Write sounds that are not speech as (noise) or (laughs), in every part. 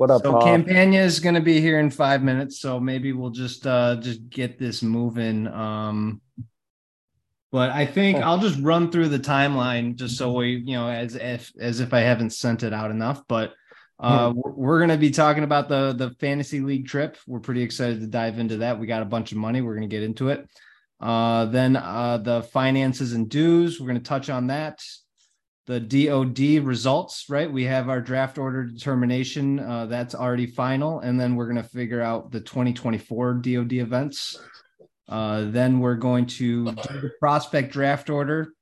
What up, So Paul? Campania is going to be here in five minutes, so maybe we'll just uh just get this moving. Um, but I think I'll just run through the timeline just so we, you know, as if as if I haven't sent it out enough. But uh, we're- we're going to be talking about the the fantasy league trip. We're pretty excited to dive into that. We got a bunch of money. We're going to get into it. Uh, then uh, the finances and dues. We're going to touch on that the DOD results, right? We have our draft order determination. Uh, that's already final. And then we're going to figure out the 2024 DOD events. Uh, then we're going to do the prospect draft order.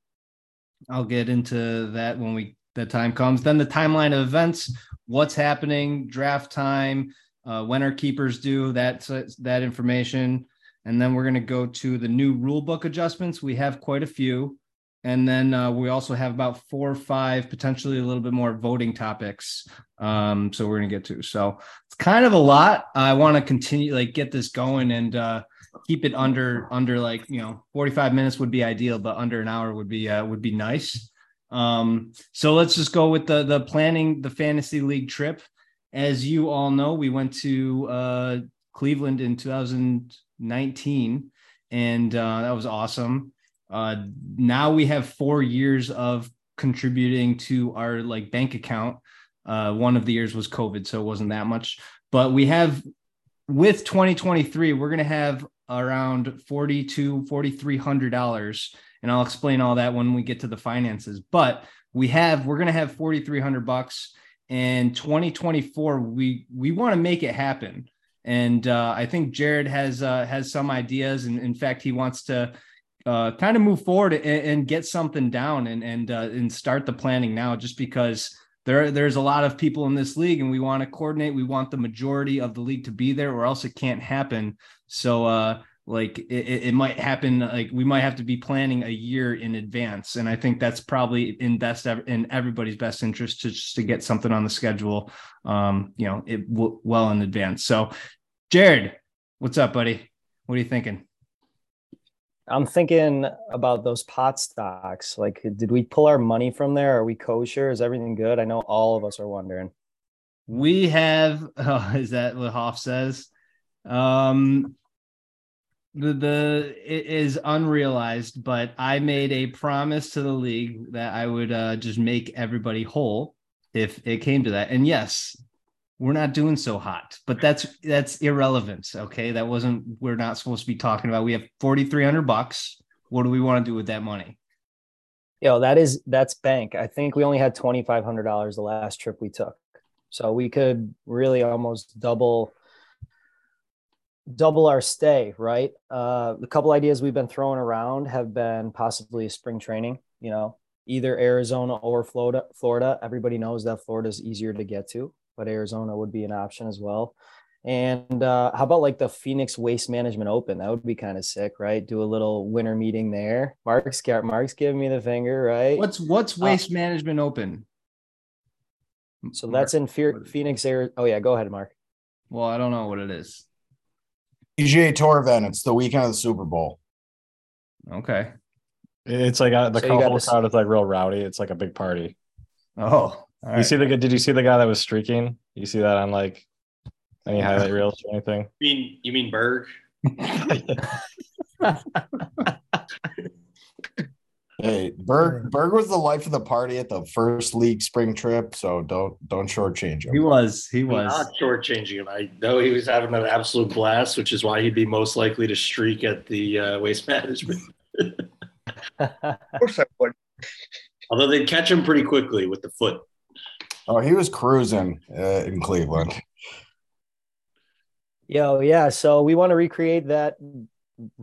I'll get into that when we the time comes. Then the timeline of events, what's happening, draft time, uh, when our keepers do that that information, and then we're going to go to the new rule book adjustments. We have quite a few. And then uh, we also have about four or five, potentially a little bit more voting topics. Um, so we're gonna get to. So it's kind of a lot. I want to continue, like, get this going and uh, keep it under under like you know 45 minutes would be ideal, but under an hour would be uh, would be nice. Um, so let's just go with the the planning the fantasy league trip. As you all know, we went to uh, Cleveland in 2019, and uh, that was awesome. Uh, now we have four years of contributing to our like bank account. Uh, one of the years was COVID, so it wasn't that much. But we have with 2023, we're gonna have around 40 to 4300 dollars, and I'll explain all that when we get to the finances. But we have we're gonna have 4300 bucks, and 2024 we we want to make it happen. And uh, I think Jared has uh, has some ideas, and in fact, he wants to uh, kind of move forward and, and, get something down and and uh, and start the planning now. Just because there there's a lot of people in this league, and we want to coordinate. We want the majority of the league to be there, or else it can't happen. So uh, like it, it might happen. Like we might have to be planning a year in advance, and I think that's probably in best in everybody's best interest to just to get something on the schedule. Um, you know, it w- well in advance. So, Jared, what's up, buddy? What are you thinking? I'm thinking about those pot stocks. Like, did we pull our money from there? Are we kosher? Is everything good? I know all of us are wondering. We have, (laughs) oh, is that what Hoff says? Um, the, the it is unrealized, but I made a promise to the league that I would uh, just make everybody whole if it came to that. And yes, we're not doing so hot but that's that's irrelevant okay that wasn't we're not supposed to be talking about we have 4300 bucks what do we want to do with that money Yo, that is that's bank. I think we only had twenty five hundred dollars the last trip we took, so we could really almost double double our stay. Right. Uh, a couple ideas we've been throwing around have been possibly a spring training. You know, either Arizona or Florida. Florida. Everybody knows that Florida is easier to get to but Arizona would be an option as well. And uh, how about like the Phoenix Waste Management Open? That would be kind of sick, right? Do a little winter meeting there. Mark's got Mark's giving me the finger, right? what's what's waste uh, management open so that's in Fe- Phoenix Air. Oh yeah, go ahead, Mark. well i don't know what it is PGA Tour event. It's the weekend of the Super Bowl. okay It's like uh, the So you got whole this- crowd is like real rowdy. It's like a big party. oh all You right. see the good. did you see the guy that was streaking? You see that on like any highlight reels or anything? You mean you mean Berg? (laughs) Hey, Berg Berg was the life of the party at the first league spring trip, so don't don't shortchange him. he was he I'm was not shortchanging him. I know he was having an absolute blast, which is why he'd be most likely to streak at the uh, waste management. Of course I would. Although they'd catch him pretty quickly with the foot. Oh, he was cruising uh, in Cleveland. Yo, yeah. So we want to recreate that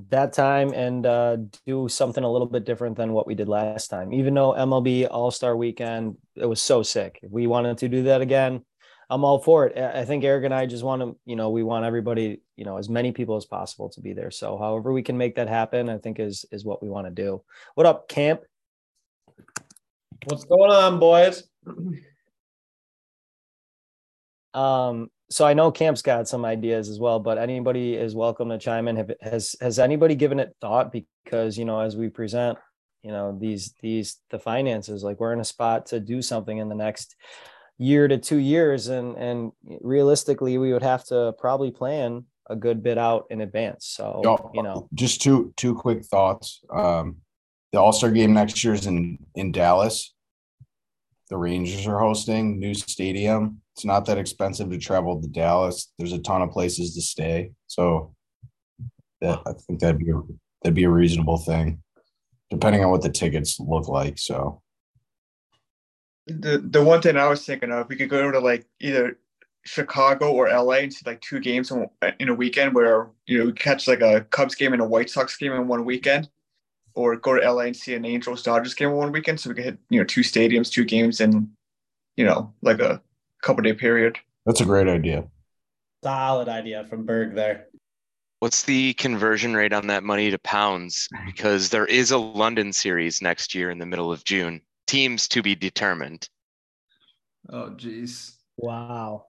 that time and uh, do something a little bit different than what we did last time. Even though MLB All Star Weekend, it was so sick. If we wanted to do that again, I'm all for it. I I think Eric and I just want to, you know, we want everybody, you know, as many people as possible to be there. So however we can make that happen, I think is is what we want to do. What up, Camp? What's going on, boys? Um, so I know Camp's got some ideas as well, but anybody is welcome to chime in. Have, has has anybody given it thought? Because you know, as we present, you know, these these the finances, like we're in a spot to do something in the next year to two years, and and realistically, we would have to probably plan a good bit out in advance. So Yo, you know, just two two quick thoughts. Um, the All Star game next year is in in Dallas. The Rangers are hosting new stadium. It's not that expensive to travel to Dallas. There's a ton of places to stay, so that I think that'd be a, that'd be a reasonable thing, depending on what the tickets look like. So The the one thing I was thinking of, we could go to like either Chicago or LA and see like two games in, a weekend where you know we catch like a Cubs game and a White Sox game in one weekend, or go to LA and see an Angels Dodgers game one weekend. So we could hit you know two stadiums, two games in you know like a couple day period. that's a great idea. Solid idea from Berg there. What's the conversion rate on that money to pounds? Because there is a London series next year in the middle of June. Teams to be determined. Oh, geez. wow,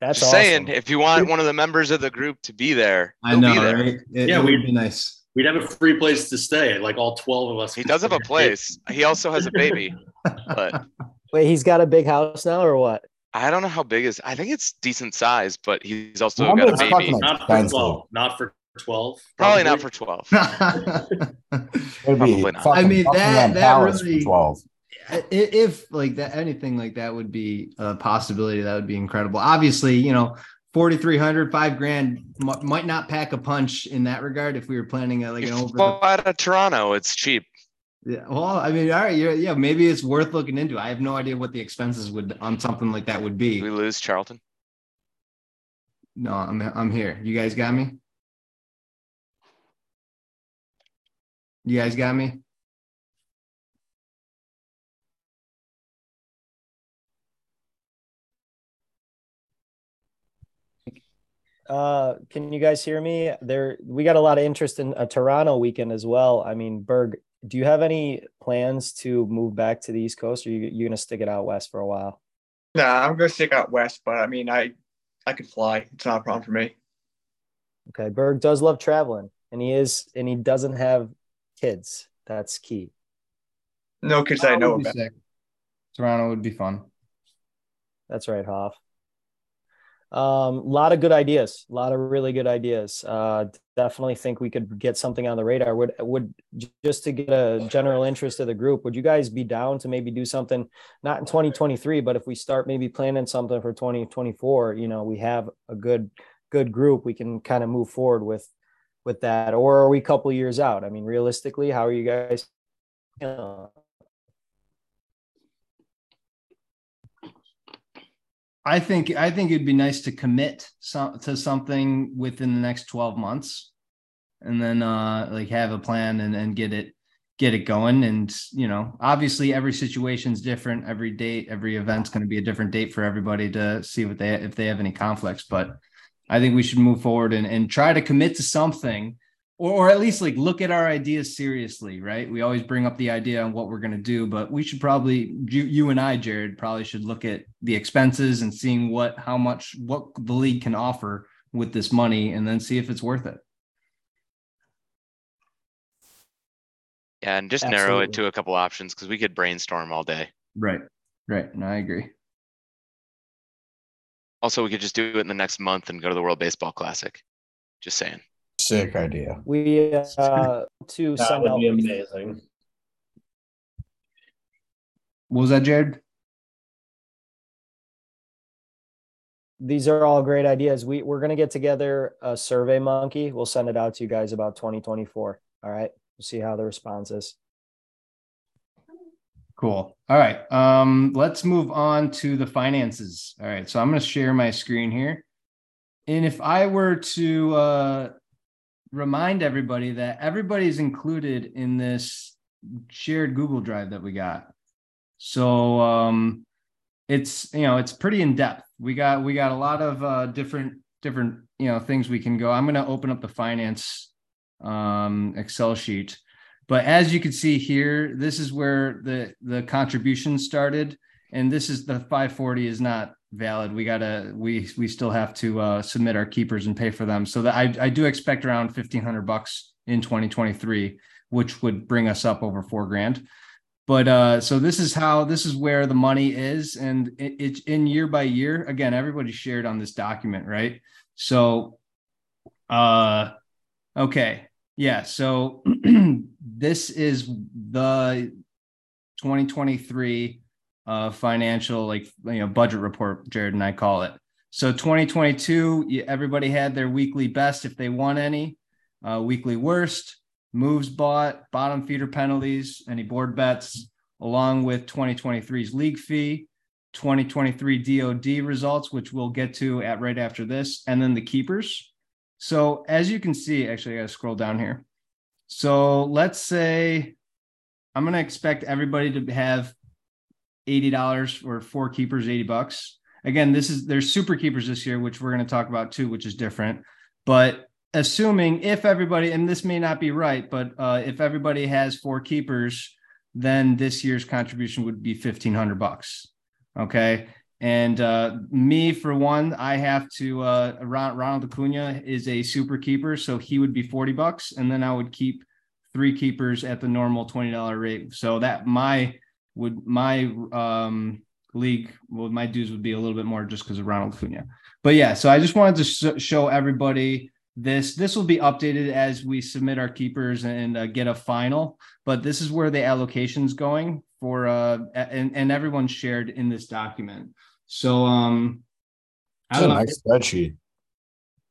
that's Just awesome. saying, if you want one of the members of the group to be there, I know, be there. right? It, Yeah, it we- would be nice. We'd have a free place to stay, like all twelve of us. He does have a place. He also has a baby, but (laughs) Wait, he's got a big house now, or what? I don't know how big is. I think it's decent size, but he's also Well, got a baby. fucking Not for twelve. Not for twelve. Probably not for twelve. (laughs) Probably not. I mean, that- Buckingham that really- twelve. If like that anything like that would be a possibility that would be incredible obviously you know 4300 five grand m- might not pack a punch in that regard if we were planning a, like an over the, out of Toronto, it's cheap. yeah, well i mean all right yeah, yeah maybe it's worth looking into. I have no idea what the expenses would on something like that would Did we lose Charlton? no i'm i'm here. You guys got me? You guys got me Uh, can you guys hear me? There, we got a lot of interest in a Toronto weekend as well. I mean, Berg, do you have any plans to move back to the East Coast, or you you gonna stick it out west for a while? Nah, I'm gonna stick out west, but I mean I I could fly. It's not a problem for me. Okay, Berg does love traveling, and he is, and he doesn't have kids. That's key. No kids I know Toronto would be about. sick. toronto would be fun That's right, Hoff. Um, a lot of good ideas, a lot of really good ideas. Uh, definitely think we could get something on the radar. Would would just to get a general interest of the group. Would you guys be down to maybe do something not in 2023, but if we start maybe planning something for 2024, you know, we have a good good group, we can kind of move forward with with that. Or are we a couple years out? I mean, realistically, how are you guys? You know, I think I think it'd be nice to commit some to something within the next 12 months and then uh like have a plan and, and get it get it going. And you know, obviously every situation's different, every date, every event's going to be a different date for everybody to see what they if they have any conflicts. But I think we should move forward and, and try to commit to something or, or at least like look at our ideas seriously, right? We always bring up the idea on what we're going to do, but we should probably you, you and I, Jared, probably should look at the expenses and seeing what how much what the league can offer with this money, and then see if it's worth it. Yeah, and just narrow it to a couple options because we could brainstorm all day. Right, right. No, I agree. Also, we could just do it in the next month and go to the World Baseball Classic. Just saying. Sick idea. we uh to That send would out be amazing. What was that, Jared? these are all great ideas. We we're gonna get together a survey monkey. We'll send it out to you guys about 2024. All right. We'll see how the response is. Cool. All right. Um, let's move on to the finances. All right. So I'm going to share my screen here. And if I were to uh, remind everybody that everybody's included in this shared Google Drive that we got. So um, it's you know it's pretty in depth. We got we got a lot of uh, different different you know things we can go. I'm going to open up the finance um, Excel sheet. But as you can see here, this is where the the contribution started, and this is the 540 is not valid. We gotta we we still have to uh, submit our keepers and pay for them. So that I I do expect around 1500 bucks in 2023, which would bring us up over four grand. But uh, so this is how this is where the money is, and it, it's in year by year. Again, everybody shared on this document, right? So, uh, okay, yeah. So (clears throat) this is the 2023 uh, financial, like you know, budget report. Jared and I call it. So 2022, everybody had their weekly best if they won any, uh, weekly worst, moves bought, bottom feeder penalties, any board bets, along with 2023's league fee, 2023 DOD results, which we'll get to at right after this, and then the keepers. So as you can see, actually, I got to scroll down here. So let's say I'm to expect everybody to have $80 or four keepers, 80 bucks. Again, this is there's super keepers this year, which we're going to talk about too, which is different. But assuming if everybody, and this may not be right, but uh, if everybody has four keepers, then this year's contribution would be 1500 bucks. Okay. And uh, me, for one, I have to. Uh, Ronald Acuna is a super keeper, so he would be forty bucks, and then I would keep three keepers at the normal twenty dollar rate. So that my would my um, league, well, my dues would be a little bit more just because of Ronald Acuna. But yeah, so I just wanted to sh- show everybody this. This will be updated as we submit our keepers and uh, get a final. But this is where the allocation's going for uh and, and everyone's shared in this document. So um I don't a nice spreadsheet.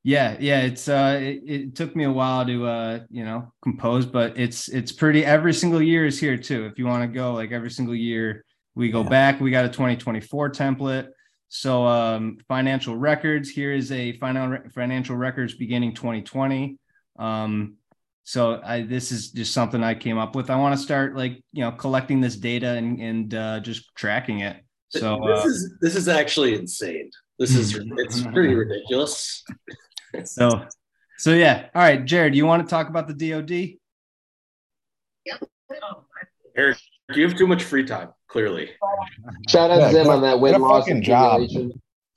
Yeah, yeah, it's uh it, it, took me a while to uh you know compose, but it's it's pretty every single year is here too. If you want to go like every single year, we go yeah. back, we got a 2024 template. So um financial records, here is a final financial records beginning 2020. Um so I, this is just something I came up with. I want to start like you know collecting this data and and uh, just tracking it. So this uh, is this is actually insane. This is it's (laughs) pretty ridiculous. So so yeah. All right, Jared, you want to talk about the DoD? Eric, you have too much free time. Clearly. Shout out yeah, to Zim on that win loss job.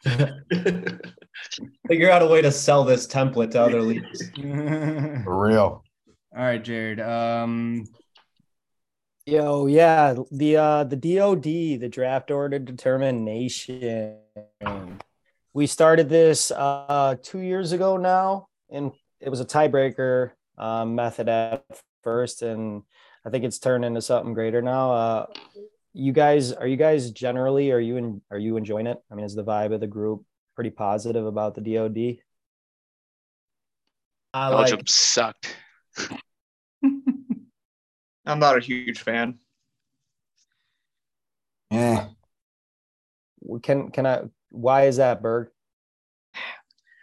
(laughs) Figure out a way to sell this template to other leagues. (laughs) For (laughs) real. All right, Jared. Um, Yo, yeah, the uh the DOD, the draft order determination. We started this uh two years ago now, and it was a tiebreaker uh, method at first, and I think it's turned into something greater now. Uh, you guys, are you guys generally are you in are you enjoying it? I mean, is the vibe of the group pretty positive about the DOD? I like sucked. (laughs) I'm not a huge fan. Yeah. Can can I? Why is that, Berg?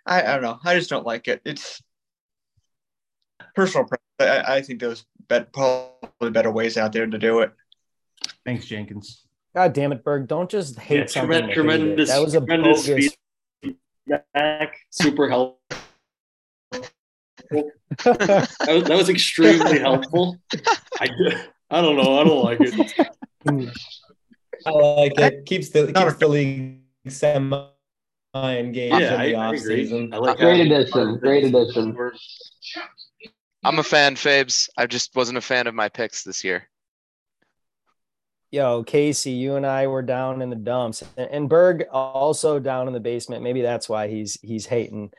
I, I don't know. I just don't like it. It's personal. I, I think there's bet, probably better ways out there to do it. Thanks, Jenkins. God damn it, Berg! Don't just hate yeah, something. Tremendous, that was a bogus. Feedback, super helpful that, was, that was extremely helpful. I, I don't know. I don't like it. (laughs) I like it. Keeps the keeps the league semi engaged yeah, in the I, off I season. I like great addition. Great addition. I'm a fan, Fabes. I just wasn't a fan of my picks this year. Yo, Casey, you and I were down in the dumps, and Berg also down in the basement. Maybe that's why he's he's hating.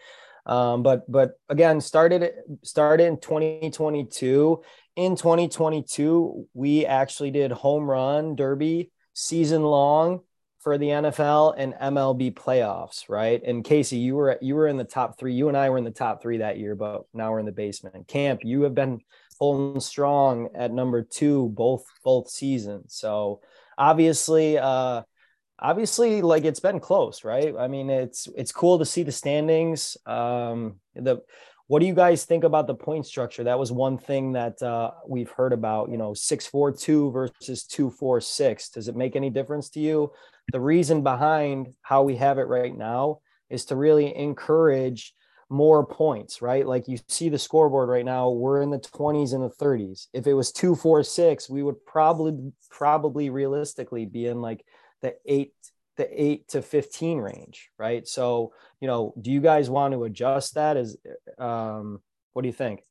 Um, but but again, started started in 2022. In 2022, we actually did home run derby season long for the NFL and MLB playoffs, right? And Casey, you were you were in the top three. You and I were in the top three that year, but now we're in the basement. Camp, you have been holding strong at number two both both seasons. So obviously, uh, obviously like it's been close right i mean it's it's cool to see the standings um the what do you guys think about the point structure? That was one thing that uh, we've heard about you know 642 versus 246 does it make any difference to you? The reason behind how we have it right now is to really encourage more points right? Like you see the scoreboard right now we're in the 20s and the 30s if it was 246 we would probably probably realistically be in like the eight the eight to 15 range, right? So, you know, do you guys want to adjust that? Is um, what do you think?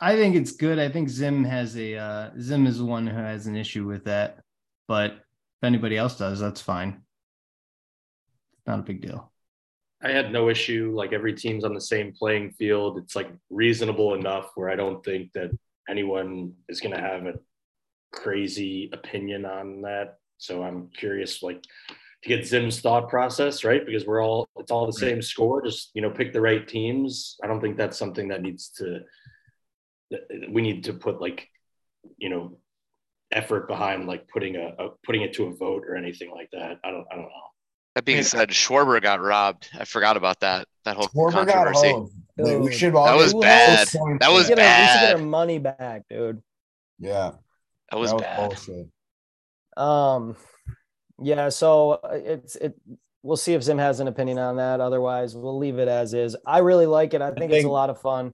I think it's good. I think Zim has a uh, Zim is the one who has an issue with that, but if anybody else does, that's fine. Not a big deal. I had no issue. Like every team's on the same playing field. It's like reasonable enough where I don't think that anyone is going to have a crazy opinion on that. So I'm curious, like, to get Zim's thought process, right? Because we're all, it's all the same score. Just, you know, pick the right teams. I don't think that's something that needs to, we need to put like, you know, effort behind like putting a, a putting it to a vote or anything like that. I don't, I don't know. That being said, Schwarber got robbed. I forgot about that. That whole Schwarber got controversy. home. Wait, we should all That was bad. That was We should our- we should get our money back, dude. Yeah, That was that was bad. bullshit. Um, yeah. So uh, it's it. We'll see if Zim has an opinion on that. Otherwise, we'll leave it as is. I really like it. I think it's a lot of fun.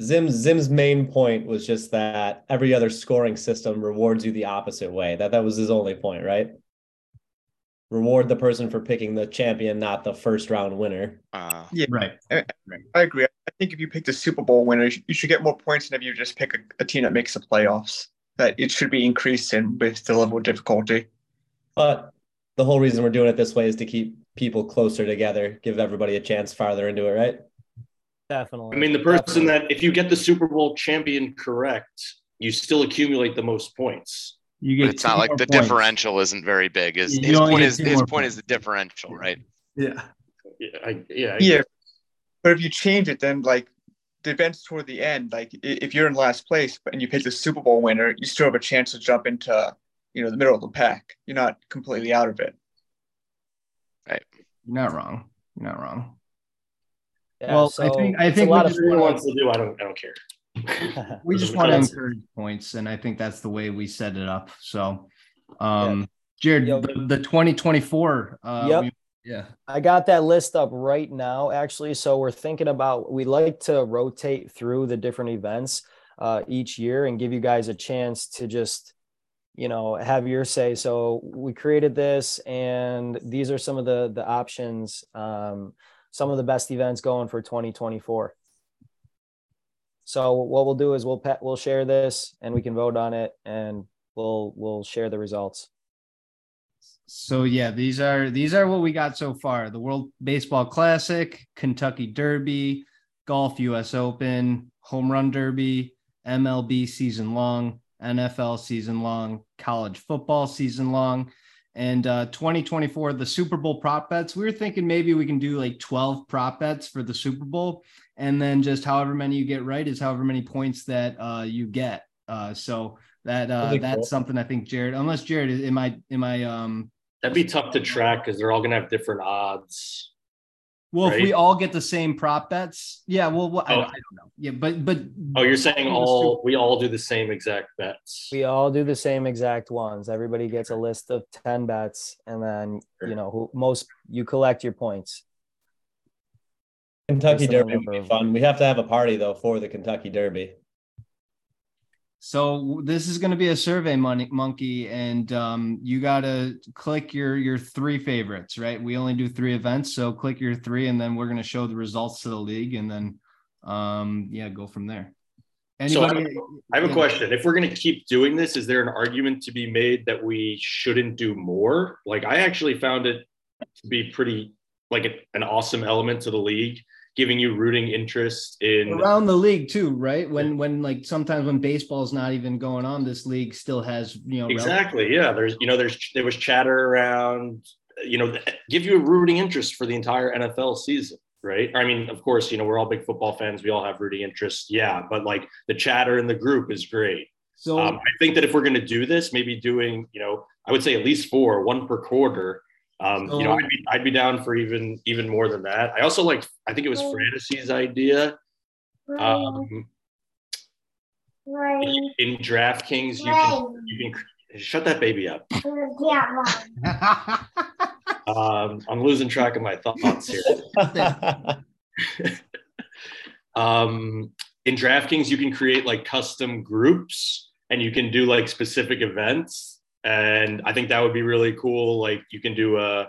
Zim's Zim's main point was just that every other scoring system rewards you the opposite way. That that was his only point, right? Reward the person for picking the champion, not the first round winner. Uh, yeah, Right. I agree. I think if you pick the Super Bowl winner, you should- you should get more points than if you just pick a, a team that makes the playoffs. That it should be increased in with the level of difficulty. But the whole reason we're doing it this way is to keep people closer together, give everybody a chance farther into it, right? Definitely. I mean, the person Definitely. that, if you get the Super Bowl champion correct, you still accumulate the most points. You but get it's not like the points. differential isn't very big. His, his point is his more point is the differential, right? Yeah. Yeah, I, yeah, I- Yeah, but if you change it, then like the events toward the end, like if you're in last place and you pick the Super Bowl winner, you still have a chance to jump into you know the middle of the pack. You're not completely out of it. Right. You're not wrong. You're not wrong. Yeah, well, I think I think a lot of just Everyone wants to do. I don't. I don't care. (laughs) we just want to encourage points, and I think that's the way we set it up. So, um, Jared, Yo. the, the 2024. Uh, Yep. Yeah. I got that list up right now, actually. So we're thinking about we like to rotate through the different events uh, each year and give you guys a chance to just, you know, have your say. So we created this, and these are some of the the options, um, some of the best events going for 2024. So what we'll do is we'll we'll share this, and we can vote on it, and we'll we'll share the results. So yeah, these are these are what we got so far: the World Baseball Classic, Kentucky Derby, Golf U.S. Open, Home Run Derby, MLB season long, NFL season long, college football season long, and uh, 2024 the Super Bowl prop bets. We were thinking maybe we can do like 12 prop bets for the Super Bowl, and then just however many you get right is however many points that uh, you get. Uh, so that uh, that's cool. something I think Jared, unless Jared, am I am I um That'd be tough to track because they're all gonna have different odds. Well, if we all get the same prop bets, yeah. Well, what, I, Oh. I don't know. Yeah, but but Oh, you're saying all we all do the same exact bets. We all do the same exact ones. Everybody gets a list of 10 bets and then, you know, who most you collect your points. Kentucky Based Derby would be fun. We have to have a party though for the Kentucky Derby. So this is going to be a survey money monkey, and um, you got to click your your three favorites, right? We only do three events, so click your three, and then we're going to show the results to the league, and then um, yeah, go from there. So I have, Anybody? I have a question. If we're going to keep doing this, is there an argument to be made that we shouldn't do more? Like, I actually found it to be pretty like an awesome element to the league, giving you rooting interest in. around the league too, right? When when like sometimes when baseball's not even going on, this league still has you know Exactly. Yeah. There's, you know, there's there was chatter around, you know, give you a rooting interest for the entire NFL season, right? I mean, of course, you know, we're all big football fans. We all have rooting interest. Yeah, but like the chatter in the group is great. So Um, I think that if we're going to do this, maybe doing, you know, I would say at least four, one per quarter. Um, you know, I'd be, I'd be down for even even more than that. I also like, I think it was Fantasy's idea. Um, in, in DraftKings, you can you can shut that baby up. (laughs) (laughs) Um, I'm losing track of my thoughts here. (laughs) um, in DraftKings, you can create like custom groups and you can do like specific events. And I think that would be really cool. Like you can do a,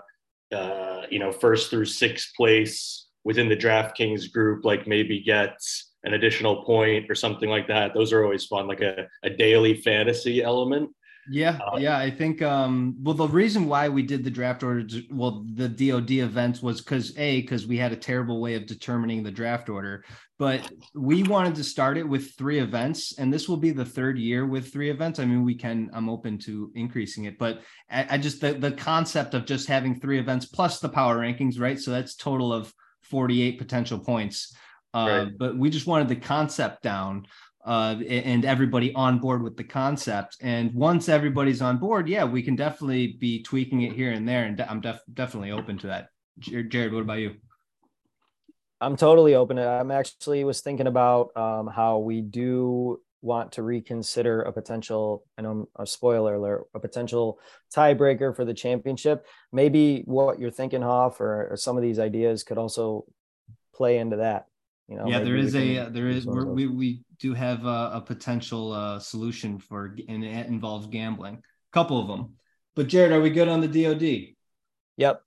uh, you know, first through sixth place within the DraftKings group, like maybe get an additional point or something like that. Those are always fun, like a, a daily fantasy element. Yeah, Uh, yeah. I think um well the reason why we did the draft order well the DOD events was because A, because we had a terrible way of determining the draft order, but we wanted to start it with three events, and this will be the third year with three events. I mean, we can I'm open to increasing it, but I, I just the, the concept of just having three events plus the power rankings, right? So that's total of 48 potential points. Uh, Right. but we just wanted the concept down uh, and everybody on board with the concept. And once everybody's on board, yeah, we can definitely be tweaking it here and there. And I'm def- definitely open to that. Jared, what about you? I'm totally open. to- I'm actually was thinking about um, how we do want to reconsider a potential, I know a spoiler alert, a potential tiebreaker for the championship. Maybe what you're thinking, Hoff, or, or some of these ideas could also play into that. You know, yeah, there is a uh, there is one of we're, we we do have a, a potential uh, solution for and it involves gambling. A couple of them. But Jared, are we good on the DoD? Yep.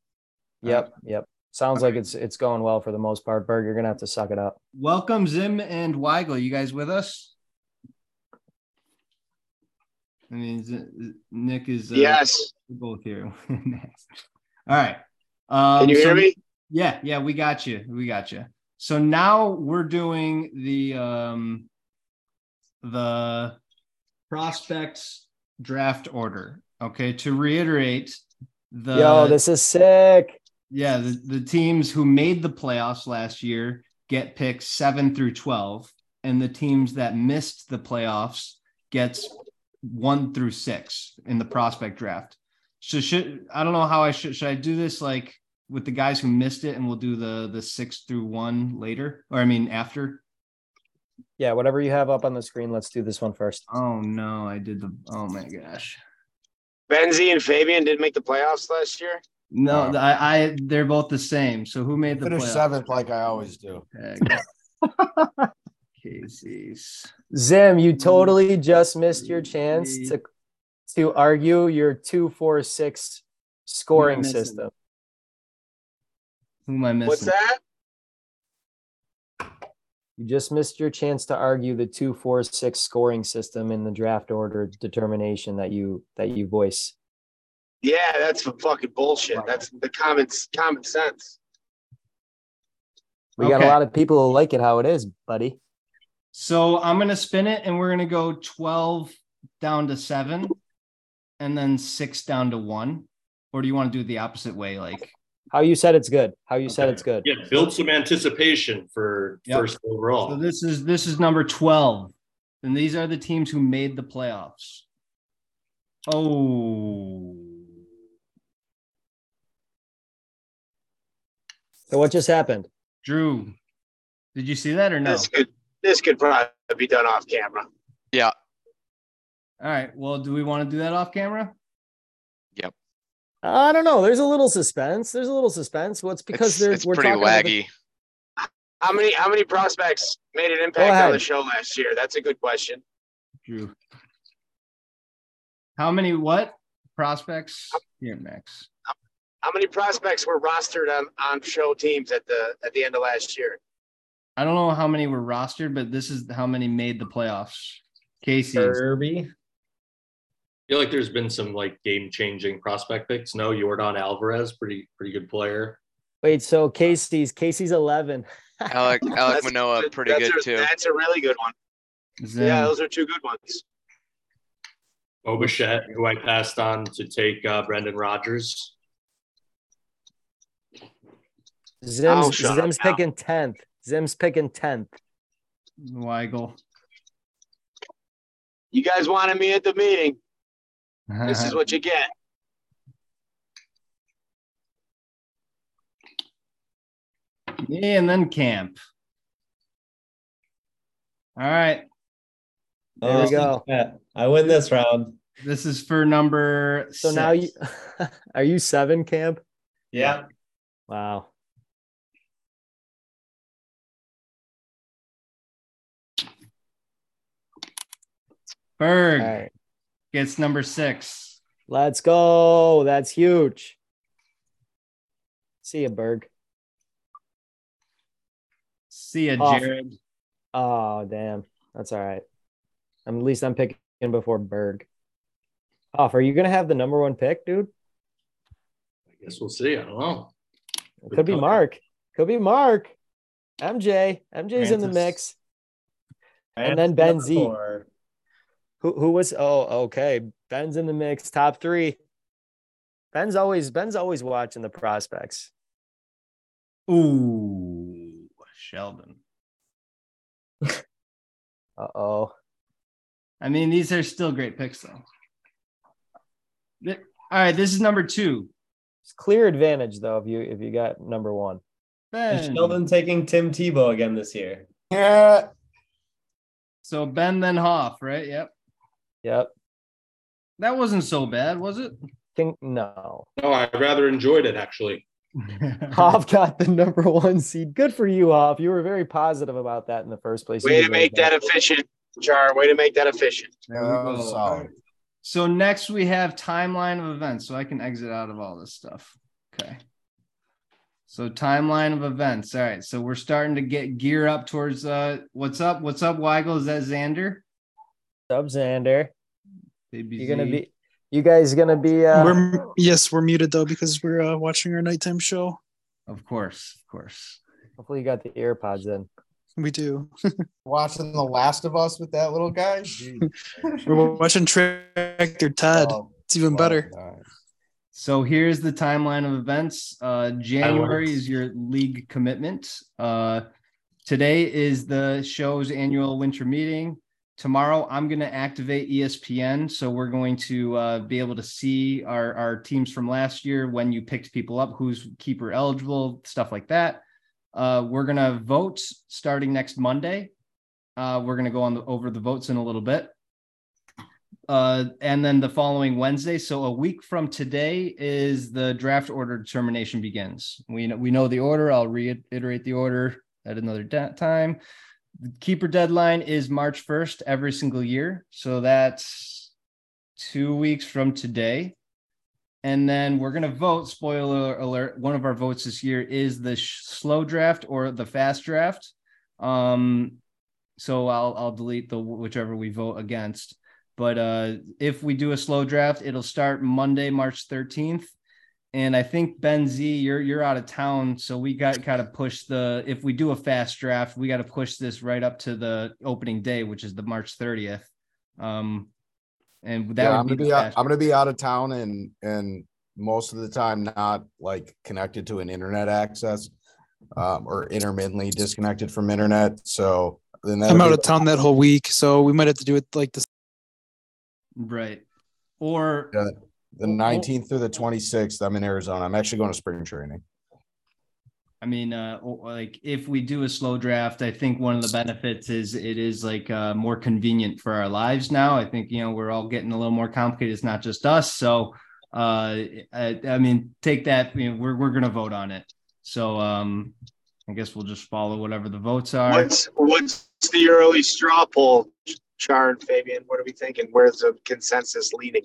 right. Yep. Yep. Sounds like it's it's going well for the most part. Berg, you're gonna have to suck it up. Welcome Zim and Weigel. You guys with us? I mean, Z- Nick is uh, Yes. we're both here. (laughs) All right. Um, Can you hear me? Yeah, yeah, we got you. We got you. So now we're doing the um the prospects draft order. Okay, to reiterate the Yo, this is sick. Yeah, the, the teams who made the playoffs last year get picks 7 through 12 and the teams that missed the playoffs gets 1 through 6 in the prospect draft. So should I don't know how I should should I do this like with the guys who missed it and we'll do the the 6 through 1 later or I mean after? Yeah, whatever you have up on the screen, let's do this one first. Oh no, I did the oh my gosh. Benzie and Fabian didn't make the playoffs last year. No, Wow. I, I they're both the same. So who made the Finish playoffs? seventh like I always do. Okay. (laughs) Casey's. Zim, you totally just missed your chance to to argue your two four six scoring missing? system. Who am I missing? What's that? You just missed your chance to argue the two four six scoring system in the draft order determination that you that you voice. Yeah, that's some fucking bullshit. That's the common common sense. We got a lot of people who like it how it is, buddy. So I'm gonna spin it, and we're gonna go 12 down to seven, and then six down to one. Or do you want to do it the opposite way? Like, How you said it's good. How you said it's good. Yeah, build some anticipation for Yep. first overall. so this is this is number 12, and these are the teams who made the playoffs. Oh, So what just happened? Drew, did you see that or no? This could this could probably be done off camera. Yeah. All right. Well, do we want to do that off camera? Yep. I don't know. There's a little suspense. There's a little suspense. Well, it's because it's, they're it's we're pretty talking about laggy. the- How many how many prospects made an impact on the show last year? That's a good question. Drew. How many what prospects? Here, Max. How many prospects were rostered on, on show teams at the at the end of last year? I don't know how many were rostered, but this is how many made the playoffs. Casey. Kirby. I feel like there's been some like game changing prospect picks. No, Yordan Alvarez, pretty pretty good player. Wait, so Casey's Casey's eleven. Alec Alec (laughs) That's- Manoah, pretty good a, too. That's a really good one. Zim. Yeah, those are two good ones. Bo Bichette, who I passed on to take uh, Brendan Rodgers. Zim's Oh, shut up Zim's picking tenth. Zim's picking tenth. Weigel. You guys wanted me at the meeting. This is (laughs) what you get. Me and then camp. All right. There we go. I win this round. This is for number So now you (laughs) are you seven camp? Yeah. Wow. Berg All right. gets number six. Let's go. That's huge. See you, Berg. See ya, Off. Jared. Oh damn, that's all right. I'm, at least I'm picking before Berg. Off, are you gonna have the number one pick, dude? I guess we'll see. I don't know. It could be Mark. Could be Mark. MJ. MJ's in the Francis. mix. And then Ben Z. Four. Who who was oh okay. Ben's in the mix. Top three. Ben's always Ben's always watching the prospects. Ooh, Sheldon. (laughs) Uh oh. I mean, these are still great picks, though. All right, this is number two. It's clear advantage though if you if you got number one. Is Ben. Sheldon taking Tim Tebow again this year. Yeah. So Ben, then Hoff, right? Yep. Yep. That wasn't so bad, was it? Think no. No, I rather enjoyed it actually. (laughs) Hoff got the number one seed. Good for you, Hoff. You were very positive about that in the first place. Way to make that efficient, Char. Way to make that efficient. Yeah, that was There we go. solid. So next we have timeline of events, so I can exit out of all this stuff. Okay. So timeline of events. All right. So we're starting to get gear up towards uh what's up? What's up, Weigel? Is that Xander? Sub Xander. Baby You're gonna be you guys gonna be uh we're yes, we're muted though because we're uh, watching our nighttime show. Of course, of course. hopefully you got the earpods in. We do. (laughs) Watching The Last of Us with that little guy. Jeez. (laughs) We're watching Tractor Todd. Oh, It's even better. well. So here's the timeline of events. Uh, January is your league commitment. Uh, today is the show's annual winter meeting. Tomorrow, I'm going to activate ESPN. So we're going to uh, be able to see our, our teams from last year when you picked people up, who's keeper eligible, stuff like that. Uh, we're going to vote starting next Monday. Uh, we're going to go on the, over the votes in a little bit uh, and then the following Wednesday. So a week from today is the draft order determination begins. We know we know the order. I'll reiterate the order at another time. The keeper deadline is March first every single year. So that's two weeks from today. And then we're gonna vote. Spoiler alert: one of our votes this year is the sh- slow draft or the fast draft. Um, so I'll I'll delete the whichever we vote against. But uh, if we do a slow draft, it'll start Monday, March 13th. And I think Ben Z, you're you're out of town, so we got kind of push the. If we do a fast draft, we got to push this right up to the opening day, which is the March 30th. Um, and that yeah, would I'm be gonna the be out, I'm gonna be out of town and and most of the time not like connected to an internet access um, or intermittently disconnected from internet. So then I'm out be- of town that whole week, so we might have to do it like this. right. Or Yeah, the 19th through the 26th. I'm in Arizona. I'm actually going to spring training. I mean, uh, like if we do a slow draft, I think one of the benefits is it is like uh, more convenient for our lives now. I think you know we're all getting a little more complicated. It's not just us, so uh, I, I mean, take that. You know, we're we're gonna vote on it. So um, I guess we'll just follow whatever the votes are. What's what's the early straw poll, Char and Fabian? What are we thinking? Where's the consensus leaning?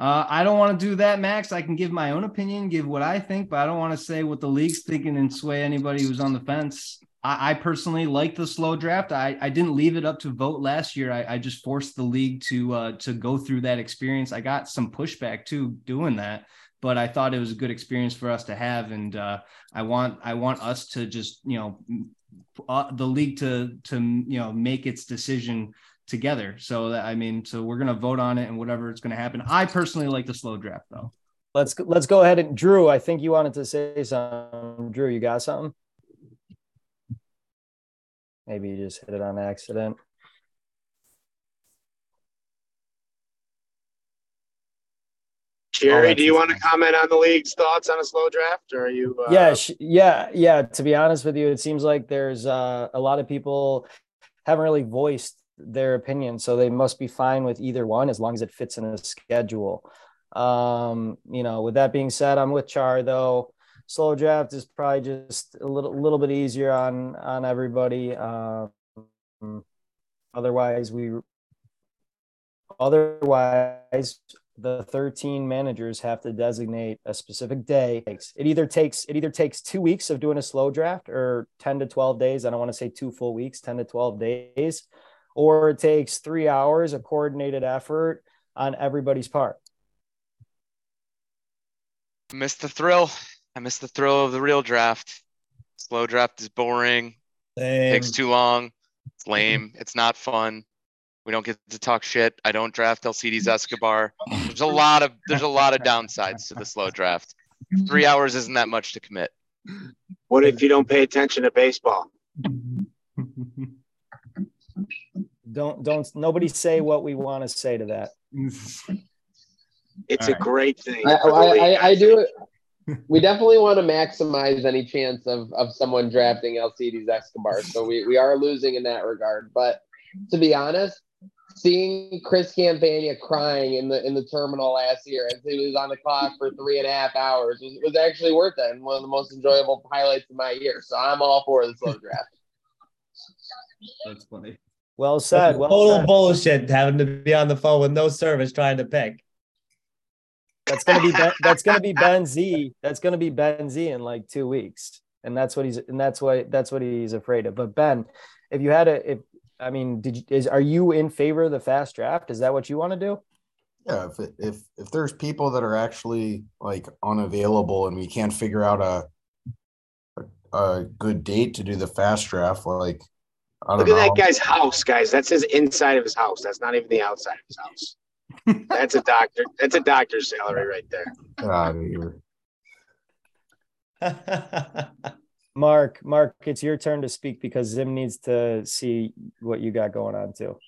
Uh, I don't want to do that, Max. I can give my own opinion, give what I think, but I don't want to say what the league's thinking and sway anybody who's on the fence. I, I personally like the slow draft. I, I didn't leave it up to vote last year. I, I just forced the league to uh, to go through that experience. I got some pushback too doing that, but I thought it was a good experience for us to have, and uh, I want I want us to just you know uh, the league to to you know make its decision together. So that I mean, so we're gonna vote on it and whatever it's gonna happen. I personally like the slow draft though. Let's let's go ahead and Drew. I think you wanted to say something. Drew, you got something? Maybe you just hit it on accident. Jerry, do you want to comment on the league's thoughts on a slow draft, or are you? Uh, yeah, sh- yeah, yeah. To be honest with you, it seems like there's uh, a lot of people haven't really voiced their opinion, so they must be fine with either one as long as it fits in a schedule. Um, you know, with that being said, I'm with Char though. Slow draft is probably just a little little bit easier on on everybody. Um, otherwise, we otherwise the 13 managers have to designate a specific day. It either takes it either takes two weeks of doing a slow draft or 10 to 12 days. I don't want to say two full weeks, 10 to 12 days, or it takes three hours of coordinated effort on everybody's part. I miss the thrill. I miss the thrill of the real draft. Slow draft is boring. Same. Takes too long. It's mm-hmm. lame. it's not fun. We don't get to talk shit. I don't draft Alcides Escobar. There's a lot of there's a lot of downsides to the slow draft. Three hours isn't that much to commit. What if you don't pay attention to baseball? (laughs) Don't don't nobody say what we want to say to that. It's All a right. great thing. I, I, I, I do it. (laughs) We definitely want to maximize any chance of, of someone drafting Alcides Escobar. So we, we are losing in that regard. But to be honest, seeing Chris Campagna crying in the in the terminal last year as he was on the clock for three and a half hours was, was actually worth it and one of the most enjoyable highlights of my year. So I'm all for the slow draft. That's funny. Well said. Well Total said. bullshit having to be on the phone with no service trying to pick. That's gonna be ben, that's gonna be Ben Z. That's gonna be Ben Z in like two weeks, and that's what he's and that's what that's what he's afraid of. But Ben, if you had a, if I mean, did you, is are you in favor of the fast draft? Is that what you want to do? Yeah, if it, if if there's people that are actually like unavailable and we can't figure out a a, a good date to do the fast draft, like I don't Look at that guy's house, guys. That's his inside of his house. That's not even the outside of his house. That's a doctor. That's a doctor's salary right there. Get out of here. (laughs) Mark, Mark, it's your turn to speak because Zim needs to see what you got going on too.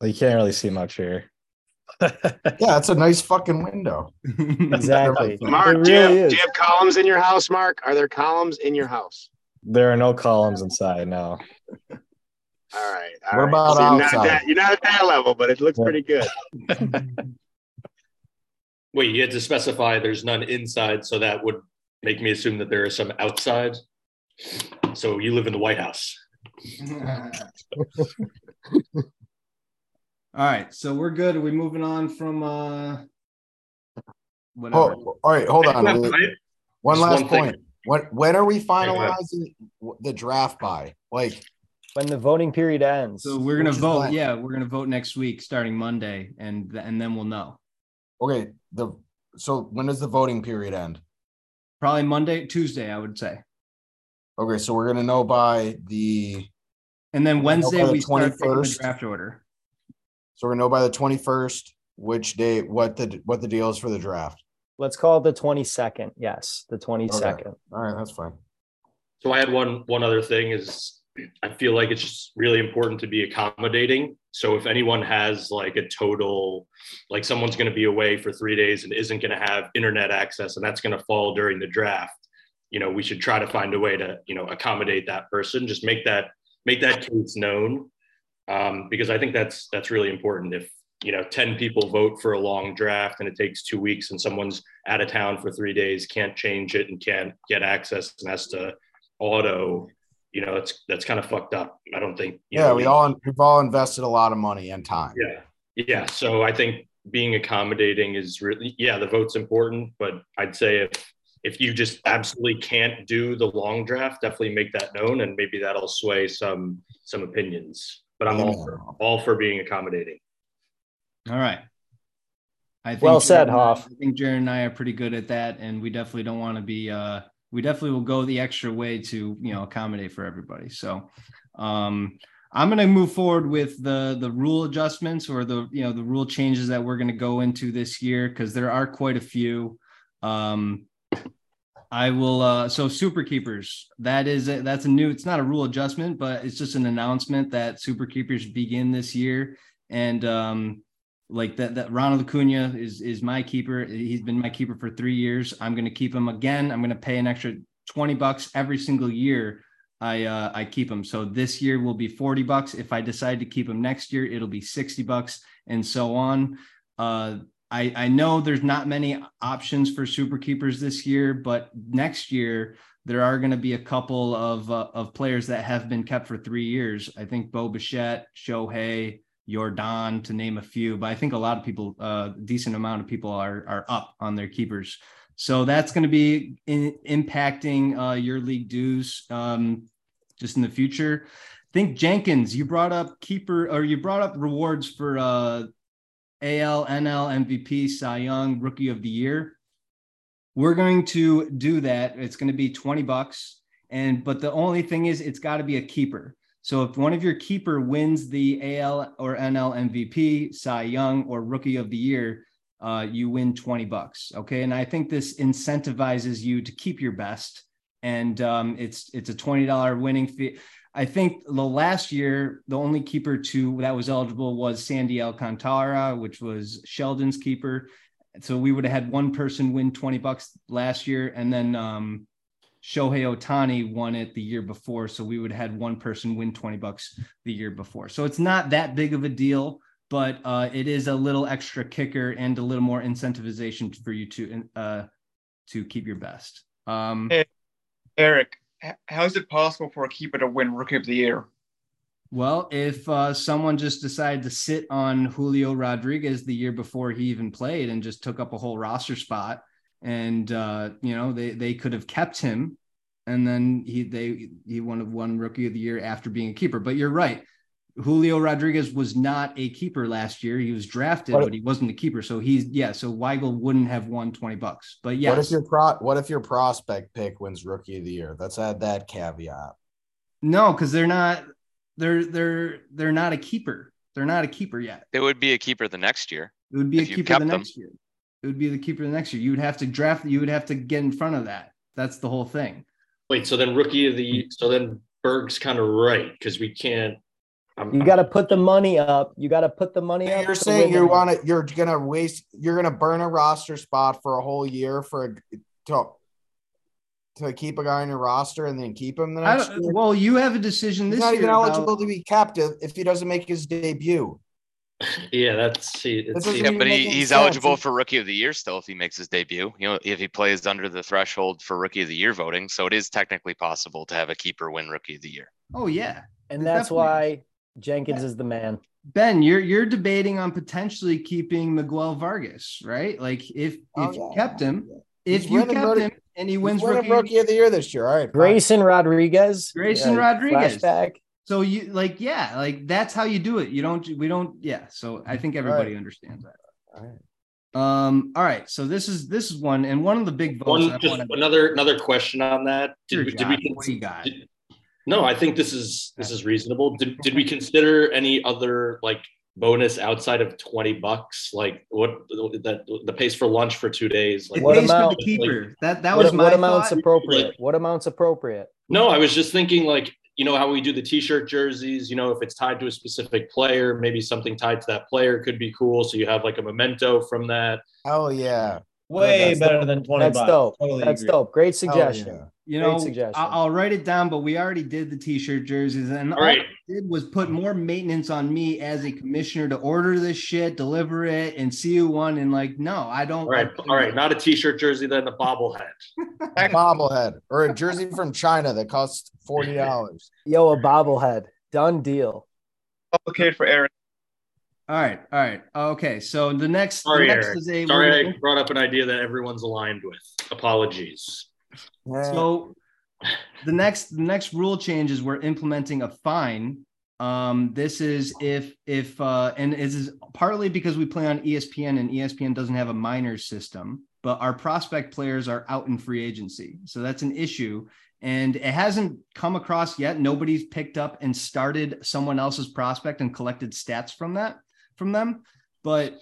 Well, you can't really see much here. (laughs) Yeah, it's a nice fucking window. Exactly. (laughs) Mark, It do, you have, do you have columns in your house, Mark? Are there columns in your house? There are no columns inside. No. All right. all What right. about So you're, not outside? that, you're not at that level, but it looks Yeah. pretty good. (laughs) Wait, you had to specify there's none inside, so that would make me assume that there are some outside. So you live in the White House. (laughs) All right, so we're good. Are we moving on from uh whatever? Oh, all right, hold on. I- Wait, I- One last one thing. point. When when are we finalizing the draft by? Like, When the voting period ends. So we're gonna vote. when? Yeah, we're gonna vote next week, starting Monday, and and then we'll know. okay, the so when does the voting period end? Probably Monday, Tuesday, I would say, Okay, so we're gonna know by the and then Wednesday by the we start taking the 21st. draft order. so we're gonna know by the twenty first which day what the what the deal is for the draft. Let's call it the 22nd. Yes, the 22nd. All right, that's fine. So I had one one other thing is I feel like it's just really important to be accommodating. So if anyone has like a total like someone's going to be away for 3 days and isn't going to have internet access and that's going to fall during the draft, you know, we should try to find a way to, you know, accommodate that person, just make that make that case known. Um, because I think that's that's really important if you know 10 people vote for a long draft and it takes two weeks and someone's out of town for three days can't change it and can't get access and has to auto you know it's that's kind of fucked up i don't think you Yeah, know, we all we've all invested a lot of money and time. yeah yeah so i think being accommodating is really yeah the vote's important but i'd say if if you just absolutely can't do the long draft definitely make that known and maybe that'll sway some some opinions but i'm all for, all for being accommodating All right. I think Well said, I- Hoff. I think Jared and I are pretty good at that, and we definitely don't want to be. uh We definitely will go the extra way to you know accommodate for everybody. So, um I'm going to move forward with the the rule adjustments or the you know the rule changes that we're going to go into this year because there are quite a few. Um, I will. Uh, so super keepers. That is a, that's a new. It's not a rule adjustment, but it's just an announcement that super keepers begin this year, and um, like that. That Ronald Acuna is is my keeper. He's been my keeper for three years. I'm going to keep him again. I'm going to pay an extra twenty bucks every single year. I uh, I keep him. So this year will be forty bucks. If I decide to keep him next year, it'll be sixty bucks, and so on. Uh, I, I know there's not many options for super keepers this year, but next year there are going to be a couple of uh, of players that have been kept for three years. I think Bo Bichette, Shohei, Yordan, to name a few. But I think a lot of people, a uh, decent amount of people, are are up on their keepers. So that's going to be in, impacting uh, your league dues um, just in the future. I think Jenkins, you brought up keeper or you brought up rewards for uh, AL, NL, MVP, Cy Young, Rookie of the Year. We're going to do that. It's going to be 20 bucks. And but the only thing is it's got to be a keeper. So if one of your keeper wins the AL or NL MVP, Cy Young, or Rookie of the Year, uh, you win 20 bucks. Okay. And I think this incentivizes you to keep your best. And um, it's it's a $20 winning fee. I think the last year, the only keeper to that was eligible was Sandy Alcantara, which was Sheldon's keeper. So we would have had one person win 20 bucks last year. And then um, Shohei Ohtani won it the year before. So we would have had one person win 20 bucks the year before. So it's not that big of a deal but uh, it is a little extra kicker and a little more incentivization for you to uh, to keep your best. Um, hey, Eric, how is it possible for a keeper to win Rookie of the Year? Well, if uh, someone just decided to sit on Julio Rodriguez the year before he even played and just took up a whole roster spot, and uh, you know they they could have kept him, and then he they he won one Rookie of the Year after being a keeper. But you're right Julio Rodriguez was not a keeper last year. He was drafted, what but he wasn't a keeper. So he's yeah. So Weigel wouldn't have won twenty bucks. But yeah. What if your pro? What if your prospect pick wins Rookie of the Year? Let's add that caveat. No, because they're not. They're they're they're not a keeper. They're not a keeper yet. It would be a keeper the next year. It would be a keeper the next them. year. It would be the keeper the next year. You would have to draft. You would have to get in front of that. That's the whole thing. Wait. So then rookie of the. So then Berg's kind of right because we can't I'm, you got to put the money up. You got to put the money up. You're saying you want to. You're gonna waste. You're gonna burn a roster spot for a whole year for a to, to keep a guy on your roster and then keep him the next year. Well, you have a decision He's this not year. even eligible to be captive if he doesn't make his debut. Yeah, that's see. yeah, but he, he's sense. eligible for rookie of the year still if he makes his debut. You know, if he plays under the threshold for rookie of the year voting, so it is technically possible to have a keeper win rookie of the year. Oh yeah, and that's Definitely. why Jenkins is the man. Ben, you're you're debating on potentially keeping Miguel Vargas, right? Like if oh, if yeah. you kept him, if you kept rookie, him and he wins rookie, rookie, of the year this year, all right. Grayson. Rodriguez, Grayson yeah, Rodriguez. Flashback. So you like, yeah, like that's how you do it. You don't, we don't, yeah. So I think everybody right. understands that. All right. Um, all right. So this is this is one, and one of the big votes. One, just another another question on that. Did, did we? What do you got? Did, no, I think this is this is reasonable. Did did we consider any other like bonus outside of 20 bucks like what that the pace for lunch for two days like what amount the keeper like, that that was what, my amounts thought. appropriate like, what amounts appropriate no i was just thinking like you know how we do the t-shirt jerseys you know if it's tied to a specific player maybe something tied to that player could be cool so you have like a memento from that oh yeah way better dope. than 20 that's bucks. dope totally that's agree. dope great suggestion yeah. You know, I'll write it down, but we already did the t-shirt jerseys, and all, all right. I did was put more maintenance on me as a commissioner to order this shit, deliver it, and see you one. And like, no, I don't. All right, all right, not a t-shirt jersey, then a bobblehead. (laughs) bobblehead or a jersey from China that costs forty dollars. Yo, a bobblehead, done deal. Okay for Aaron. All right, all right, okay. So the next, sorry, the next Eric. A, sorry, I brought up an idea that everyone's aligned with. Apologies. So the next the next rule change is we're implementing a fine. Um, this is if if uh, and this is partly because we play on ESPN and ESPN doesn't have a minors system, but our prospect players are out in free agency, so that's an issue. And it hasn't come across yet. Nobody's picked up and started someone else's prospect and collected stats from that from them. But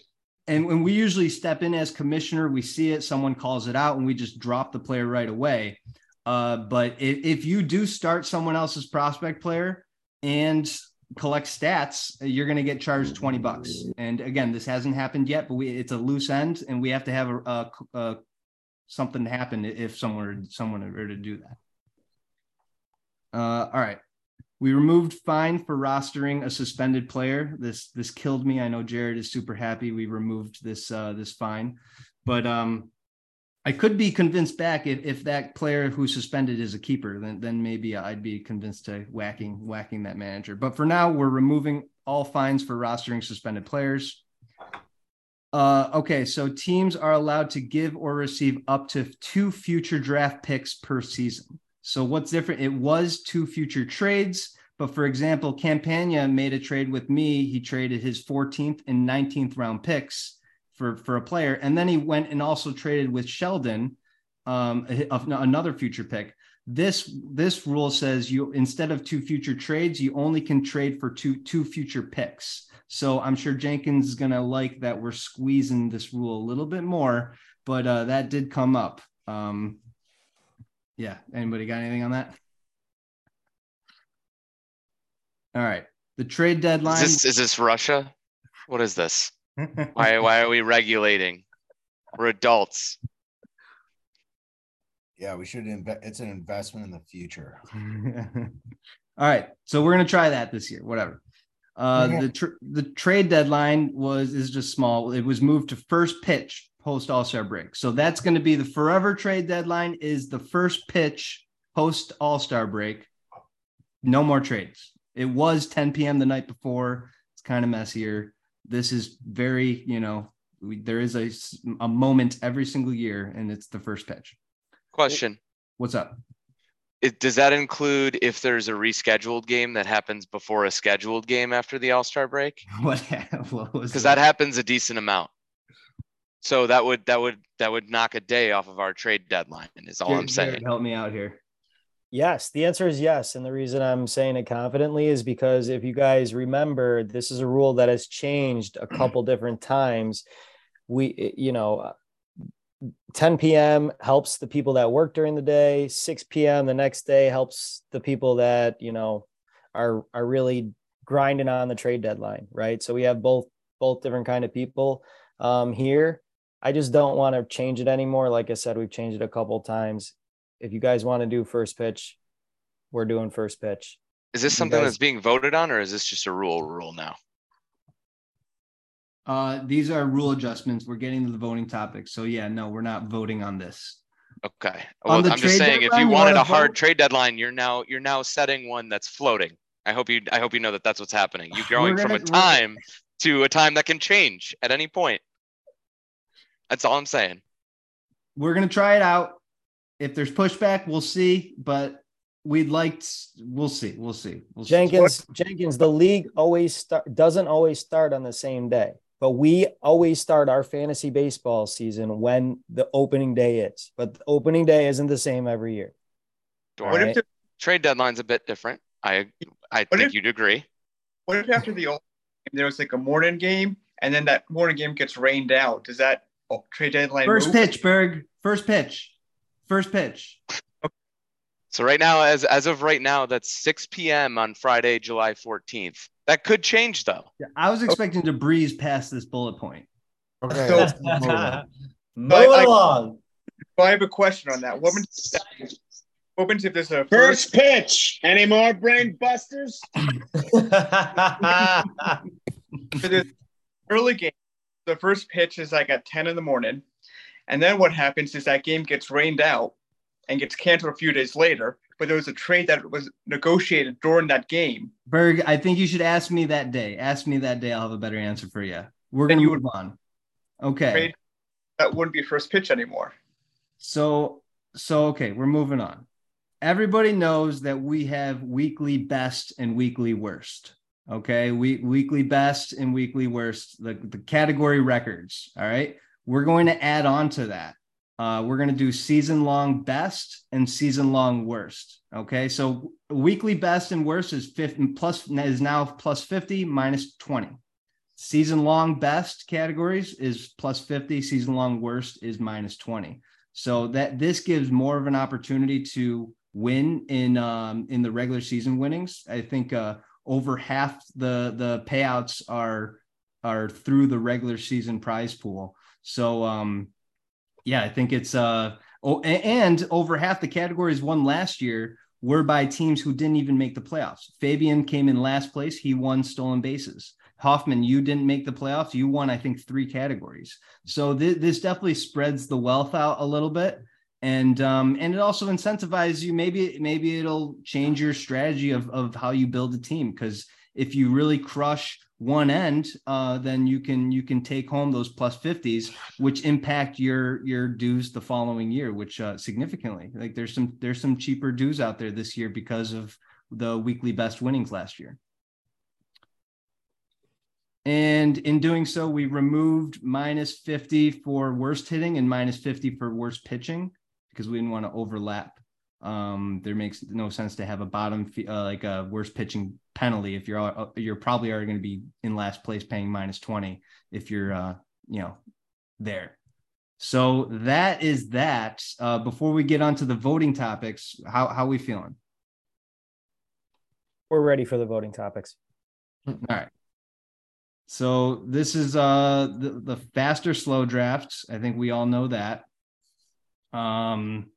and when we usually step in as commissioner, we see it, someone calls it out, and we just drop the player right away. Uh, but if, if you do start someone else's prospect player and collect stats, you're going to get charged 20 bucks. And again, this hasn't happened yet, but we, it's a loose end and we have to have a, a, a something happen if someone, someone were to do that. Uh, all right. We removed fine for rostering a suspended player. This this killed me. I know Jared is super happy we removed this uh, this fine, but um, I could be convinced back if, if that player who suspended is a keeper, then then maybe I'd be convinced to whacking whacking that manager. But for now, we're removing all fines for rostering suspended players. Uh, okay, so teams are allowed to give or receive up to two future draft picks per season. So what's different? It was two future trades, but for example, Campagna made a trade with me. He traded his 14th and 19th round picks for for a player, and then he went and also traded with Sheldon, um, another future pick. This this rule says you instead of two future trades, you only can trade for two two future picks. So I'm sure Jenkins is gonna like that we're squeezing this rule a little bit more, but uh, that did come up. Um, yeah. Anybody got anything on that? All right. The trade deadline. Is this, is this Russia? What is this? why, (laughs) why are we regulating? We're adults. Yeah, we should invest. It's an investment in the future. (laughs) All right. So we're going to try that this year, whatever. Uh, the tr- the trade deadline was is just small. It was moved to first pitch post All Star break. So that's going to be the forever trade deadline. Is the first pitch post All Star break. No more trades. It was 10 p.m. the night before. It's kind of messier. This is very, you know, we, there is a, a moment every single year, and it's the first pitch. Question. What's up? It, does that include if there's a rescheduled game that happens before a scheduled game after the All Star break? (laughs) What? Because that happens a decent amount. So that would that would that would knock a day off of our trade deadline. Is all Jared, I'm saying. Jared, help me out here. Yes, the answer is yes. And the reason I'm saying it confidently is because if you guys remember, this is a rule that has changed a (clears throat) couple different times. We, you know, 10 p.m. helps the people that work during the day, 6 p.m. the next day helps the people that, you know, are are really grinding on the trade deadline, right? So we have both both different kind of people um, here. I just don't want to change it anymore. Like I said, we've changed it a couple times. If you guys want to do first pitch, we're doing first pitch. Is this something guys- that's being voted on, or is this just a rule rule now? Uh, these are rule adjustments. We're getting to the voting topics. So yeah, no, we're not voting on this. Okay. Well, I'm just saying, if you you wanted a hard vote? trade deadline, you're now you're now setting one that's floating. I hope you I hope you know that that's what's happening. You're going from a gonna- we're- time to a time that can change at any point. That's all I'm saying. We're gonna try it out. If there's pushback, we'll see. But we'd like, to- we'll see. We'll see. We'll see. Jenkins, Jenkins, the league always start doesn't always start on the same day, but we always start our fantasy baseball season when the opening day is. But the opening day isn't the same every year. What Right. if the, Trade deadline's a bit different. I I What think if- you'd agree. what if after the old game there was like a morning game and then that morning game gets rained out? Does that oh, trade deadline First move? pitch, Berg. First pitch. First pitch. So right now, as as of right now, that's 6 p.m. on Friday, July 14th. That could change though. Yeah, I was expecting to breeze past this bullet point. Okay. (laughs) So- let's move. Move I- I- along. So I have a question on that. What happens, what happens if there's a First pitch. Any more brain busters? (laughs) (laughs) For this early game. The first pitch is like at 10 in the morning. And then what happens is that game gets rained out and gets canceled a few days later. But there was a trade that was negotiated during that game. Berg, I think you should ask me that day. Ask me that day. I'll have a better answer for you. We're gonna you move on. Okay. That wouldn't be first pitch anymore. So so okay, we're moving on. Everybody knows that we have weekly best and weekly worst. Okay, we weekly best and weekly worst, the, the category records. All right. We're going to add on to that. Uh, we're going to do season long best and season long worst. Okay. So weekly best and worst is 50 plus is now plus 50 minus 20. Season long best categories is plus 50, season long worst is minus 20. So that this gives more of an opportunity to win in um, in the regular season winnings. I think uh, over half the the payouts are are through the regular season prize pool. So um, yeah, I think it's uh oh, and over half the categories won last year were by teams who didn't even make the playoffs. Fabian came in last place. He won stolen bases. Hoffman, you didn't make the playoffs. You won, I think, three categories. So th- this definitely spreads the wealth out a little bit, and um, and it also incentivizes you. Maybe maybe it'll change your strategy of of how you build a team because if you really crush one end, uh, then you can you can take home those plus fifties, which impact your your dues the following year, which uh, significantly. Like there's some there's some cheaper dues out there this year because of the weekly best winnings last year. And in doing so, we removed minus 50 for worst hitting and minus 50 for worst pitching because we didn't want to overlap. Um, there makes no sense to have a bottom uh, like a worst pitching penalty if you're uh, you're probably are going to be in last place paying minus 20 if you're uh, you know there. So that is that. Uh, before we get on to the voting topics, how how we feeling? We're ready for the voting topics. All right. So this is uh the, the faster slow drafts. I think we all know that. Um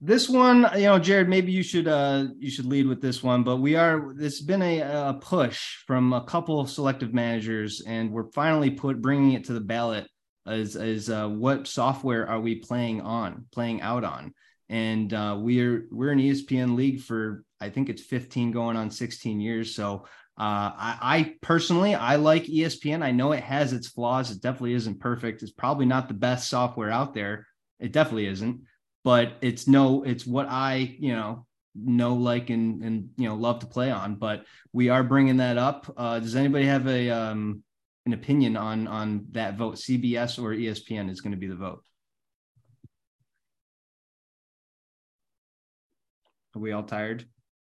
this one, you know, Jared, maybe you should uh you should lead with this one, but we are has been a, a push from a couple of selective managers, and we're finally put bringing it to the ballot as as uh, what software are we playing on, playing out on, and uh, we're we're an ESPN league for I think it's 15 going on 16 years, so uh, I, I, personally, I like ESPN. I know it has its flaws. It definitely isn't perfect. It's probably not the best software out there. It definitely isn't, but it's no, it's what I, you know, know, like, and, and, you know, love to play on, but we are bringing that up. Uh, does anybody have a, um, an opinion on, on that vote? CBS or ESPN is going to be the vote. Are we all tired?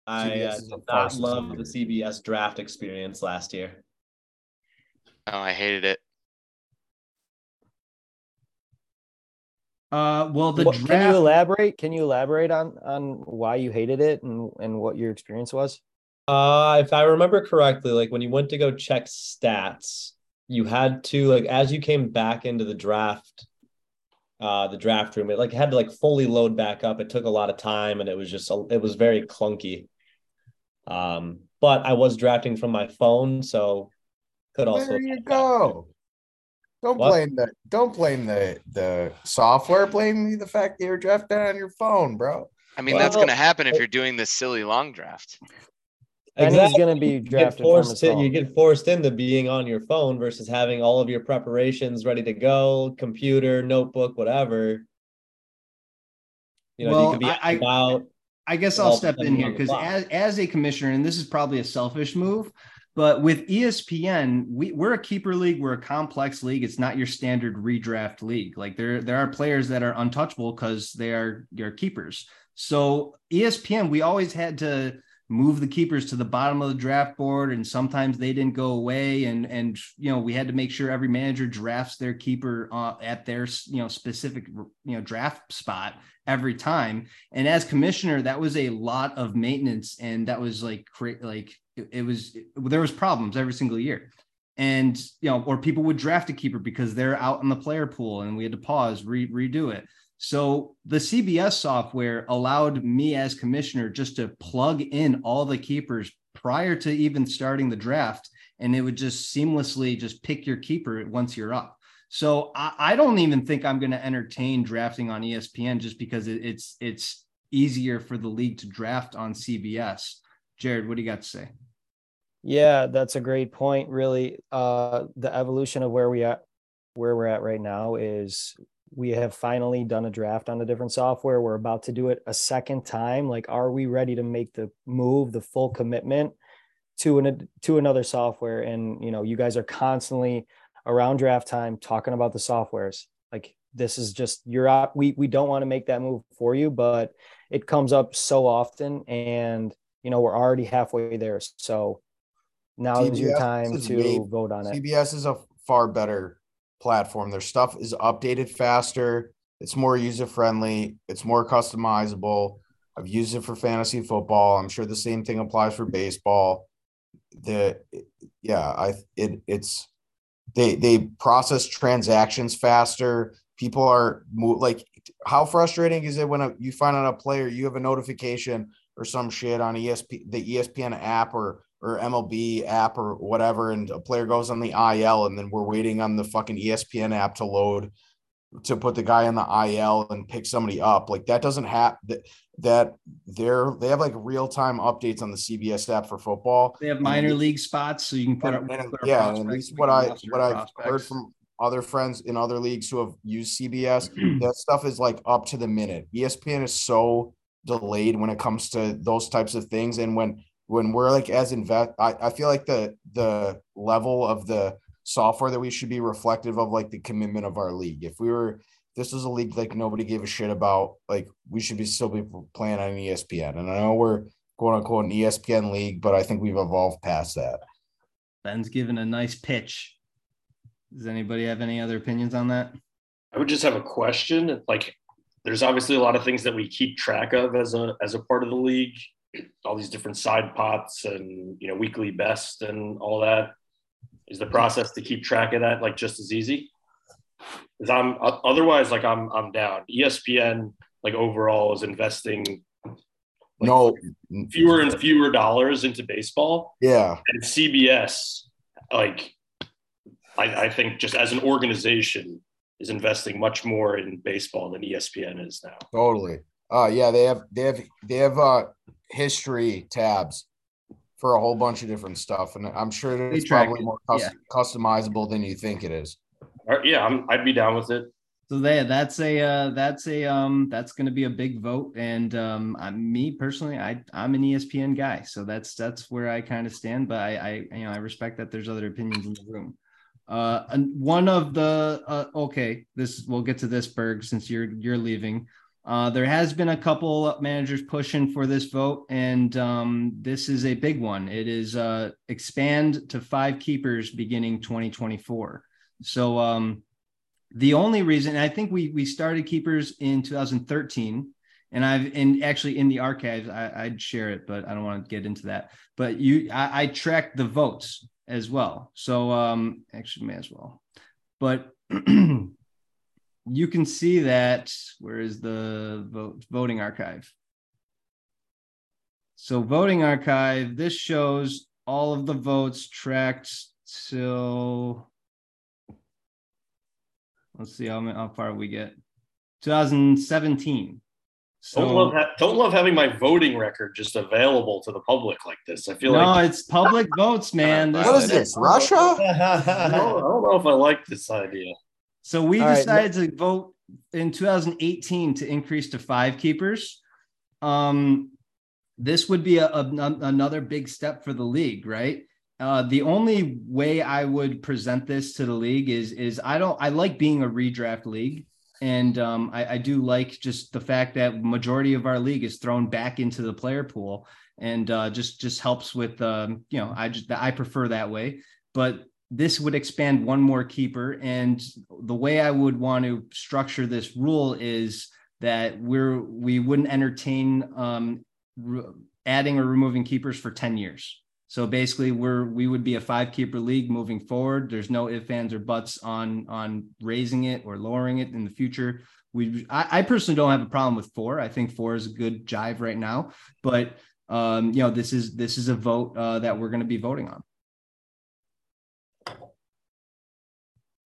I uh, did not love the CBS draft experience last year. Oh, I hated it. Uh, well, the What- draft. Can you elaborate? Can you elaborate on on why you hated it and and what your experience was? Uh, if I remember correctly, like when you went to go check stats, you had to like as you came back into the draft, uh, the draft room, it like had to like fully load back up. It took a lot of time, and it was just a, it was very clunky. Um, but I was drafting from my phone, so could also There you go. Don't What? blame the don't blame the the software. Blame the fact that you're drafting on your phone, bro. I mean, that's gonna happen if you're doing this silly long draft. And he's gonna be You get drafted from forced his to, you get forced into being on your phone versus having all of your preparations ready to go, computer, notebook, whatever. You know, Well, you could be I- I- about I guess I'll step in here because as, as a commissioner, and this is probably a selfish move, but with ESPN, we, we're a keeper league, we're a complex league. It's not your standard redraft league. Like there, there are players that are untouchable because they are your keepers. So ESPN, we always had to move the keepers to the bottom of the draft board, and sometimes they didn't go away. And and you know, we had to make sure every manager drafts their keeper uh, at their you know specific you know draft spot every time. And as commissioner, that was a lot of maintenance, and that was like cra- like it, it was there was problems every single year. And you know, or people would draft a keeper because they're out in the player pool, and we had to pause, re- redo it. So the CBS software allowed me as commissioner just to plug in all the keepers prior to even starting the draft, and it would just seamlessly just pick your keeper once you're up. So I, I don't even think I'm going to entertain drafting on ESPN just because it, it's it's easier for the league to draft on CBS. Jared, what do you got to say? Yeah, that's a great point. Really, uh, the evolution of where we at, where we're at right now is we have finally done a draft on a different software. We're about to do it a second time. Like, are we ready to make the move, the full commitment to an to another software? And you know, you guys are constantly around draft time talking about the softwares. Like, this is just you're out. We we don't want to make that move for you, but it comes up so often, and you know, we're already halfway there. So now is your CBS time is to way- vote on it. CBS is a far better platform. Their stuff is updated faster. It's more user friendly. It's more customizable. I've used it for fantasy football. I'm sure the same thing applies for baseball. The yeah, I it it's they they process transactions faster. People are like, how frustrating is it when a, you find out a player you have a notification or some shit on ESP the ESPN app or or MLB app or whatever, and a player goes on the IL, and then we're waiting on the fucking ESPN app to load to put the guy on the IL and pick somebody up. Like that doesn't have that they're they have like real time updates on the CBS app for football. They have minor league spots, so you can put. And, and, yeah, and at least what I what I've heard from other friends in other leagues who have used CBS, (clears throat) that stuff is like up to the minute. ESPN is so delayed when it comes to those types of things, and when when we're like as invest, I, I feel like the the level of the software that we should be reflective of like the commitment of our league. If we were this is a league like nobody gave a shit about, like we should be still be playing on ESPN. And I know we're quote unquote an ESPN league, but I think we've evolved past that. Ben's given a nice pitch. Does anybody have any other opinions on that? I would just have a question. Like, there's obviously a lot of things that we keep track of as a as a part of the league, all these different side pots and you know weekly best and all that. Is the process to keep track of that like just as easy? Because I'm otherwise like I'm I'm down. ESPN like overall is investing No, fewer and fewer dollars into baseball, yeah, and CBS like I, I think just as an organization is investing much more in baseball than ESPN is now. totally. Uh yeah, they have they have they have uh history tabs for a whole bunch of different stuff, and I'm sure it's probably more cus- yeah. customizable than you think it is. Yeah, I'm, I'd be down with it. So there, that's a uh, that's a um that's going to be a big vote, and um, I, me personally, I I'm an ESPN guy, so that's that's where I kind of stand. But I, I you know I respect that there's other opinions in the room. Uh, and one of the uh, okay, this we'll get to this Berg since you're you're leaving. Uh, there has been a couple managers pushing for this vote, and um, this is a big one. It is uh, expand to five keepers beginning 2024. So um, the only reason I think we we started keepers in 2013, and I've and actually in the archives I, I'd share it, but I don't want to get into that. But you, I, I tracked the votes as well. So um, actually may as well, but. (clears throat) you can see that where is the vote voting archive so voting archive this shows all of the votes tracked till let's see how, how far we get 2017 Don't love ha- don't love having my voting record just available to the public like this. I feel no like it's public votes man What is this, Russia? (laughs) I don't, I don't know if I like this idea. So we All right, decided to vote in 2018 to increase to five keepers. Um, this would be a, a- another big step for the league, right? Uh, the only way I would present this to the league is is I don't I like being a redraft league, and um, I, I do like just the fact that majority of our league is thrown back into the player pool, and uh, just just helps with um, you know I just I prefer that way, but this would expand one more keeper. And the way I would want to structure this rule is that we're we wouldn't entertain um, re- adding or removing keepers for 10 years. So basically, we're we would be a five keeper league moving forward. There's no ifs, ands, or buts on on raising it or lowering it in the future. We I, I personally don't have a problem with four. I think four is a good jive right now. But um, you know, this is this is a vote uh, that we're going to be voting on.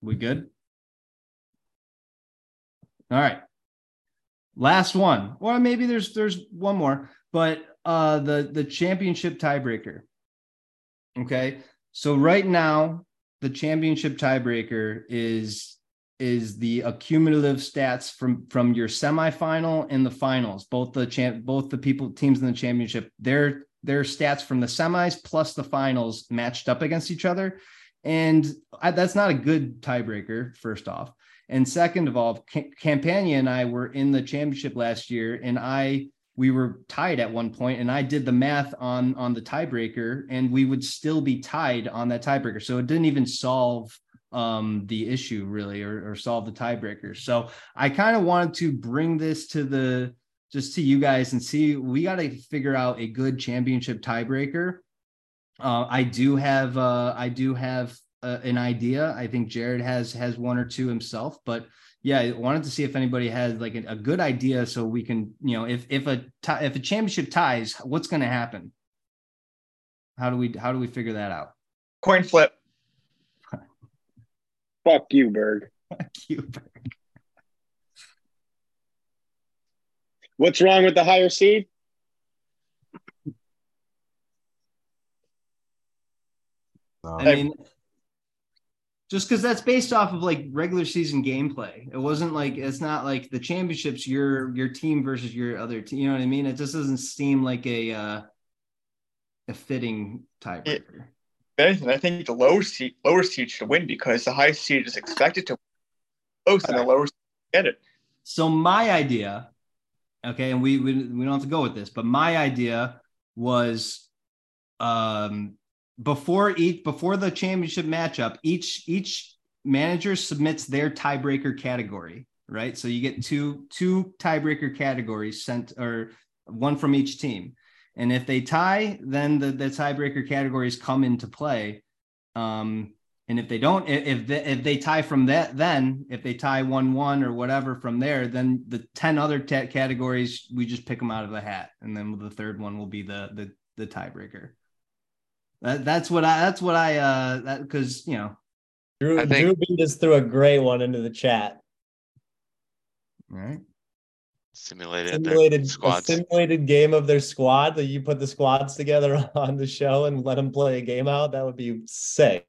We good? All right. Last one. Or maybe there's there's one more, but uh the the championship tiebreaker. Okay. So right now the championship tiebreaker is is the accumulative stats from from your semifinal and the finals. Both the champ both the people teams in the championship, their their stats from the semis plus the finals matched up against each other. And I, that's not a good tiebreaker, first off. And second of all, Cam- Campagna and I were in the championship last year, and I we were tied at one point, and I did the math on on the tiebreaker, and we would still be tied on that tiebreaker. So it didn't even solve um the issue really or, or solve the tiebreaker. So I kind of wanted to bring this to the just to you guys and see we got to figure out a good championship tiebreaker uh, I do have uh, I do have uh, an idea. I think Jared has has one or two himself, but yeah, I wanted to see if anybody had like a, good idea so we can, you know, if if a tie, if a championship ties, what's going to happen? How do we how do we figure that out? Coin flip. (laughs) Fuck you, Berg. Fuck you, Berg. What's wrong with the higher seed? I mean, just because that's based off of like regular season gameplay. It wasn't like it's not like the championships. Your your team versus your other team. You know what I mean? It just doesn't seem like a uh, a fitting tiebreaker. Anything, I think the lower seed lower seed should win because the highest seed is expected to win and the lower seed get it. So my idea, okay, and we, we we don't have to go with this, but my idea was um before each before the championship matchup, each each manager submits their tiebreaker category, right? So you get two two tiebreaker categories sent or one from each team. And if they tie, then the, the tiebreaker categories come into play. Um, and if they don't, if they, if they tie from that, then if they tie one one or whatever from there, then the ten other ta- categories we just pick them out of the hat, and then the third one will be the the the tiebreaker. That, that's what I. That's what I. Uh, that because you know. Drew, I think- Drew B just threw a great one into the chat. Right. Simulated, their Simulated a squads. simulated game of their squad that you put the squads together (laughs) on the show and let them play a game out. That would be sick.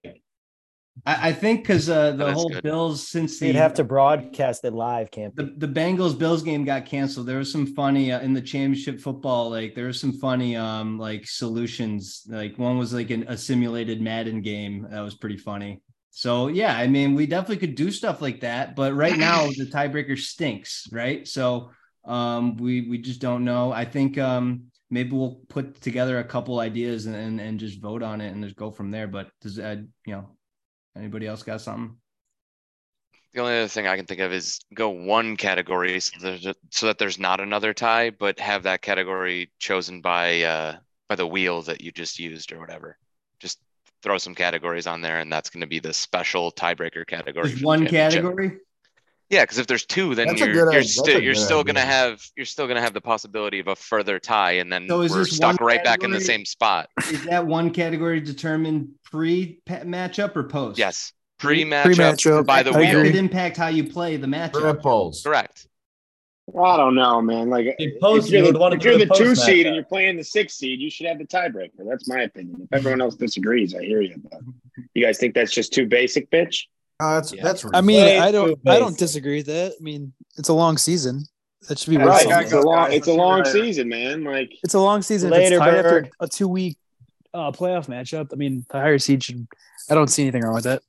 I, I think because uh, the That is whole good. Bills since the You'd have to broadcast it live, can't the, the Bengals Bills game got canceled. There was some funny uh, in the championship football. Like there was some funny um like solutions. Like one was like an, a simulated Madden game that was pretty funny. So yeah, I mean we definitely could do stuff like that. But right now (laughs) the tiebreaker stinks, right? So um we we just don't know. I think um maybe we'll put together a couple ideas and and, and just vote on it and just go from there. But does uh, you know anybody else got something? The only other thing I can think of is go one category so, a- so that there's not another tie, but have that category chosen by uh by the wheel that you just used or whatever. Just throw some categories on there, and that's going to be the special tiebreaker category. Just for the one category. Yeah, because if there's two, then That's you're good you're idea. Still you're good still gonna have you're still gonna have the possibility of a further tie, and then So we're stuck one right back in the same spot. Is that one category determined pre matchup or post? Yes, pre-matchup Pre-matchup, by the I That wheel. agree. impact how you play the matchup. Triples. Correct. I don't know, man. Like If post, if you're you the, if you're the the two seed matchup. and you're playing the six seed, you should have the tiebreaker. That's my opinion. If everyone else disagrees, I hear you. But you guys think that's just too basic, bitch? Uh, that's Yeah. that's I mean, Way I don't, I don't disagree with that. I mean, it's a long season. That should be Right. worth It's a long. It's a long see what I- season, man. Like It's a long season. Later, if it's tied after a two week uh, playoff matchup, I mean, the higher seed should. I don't see anything wrong with that.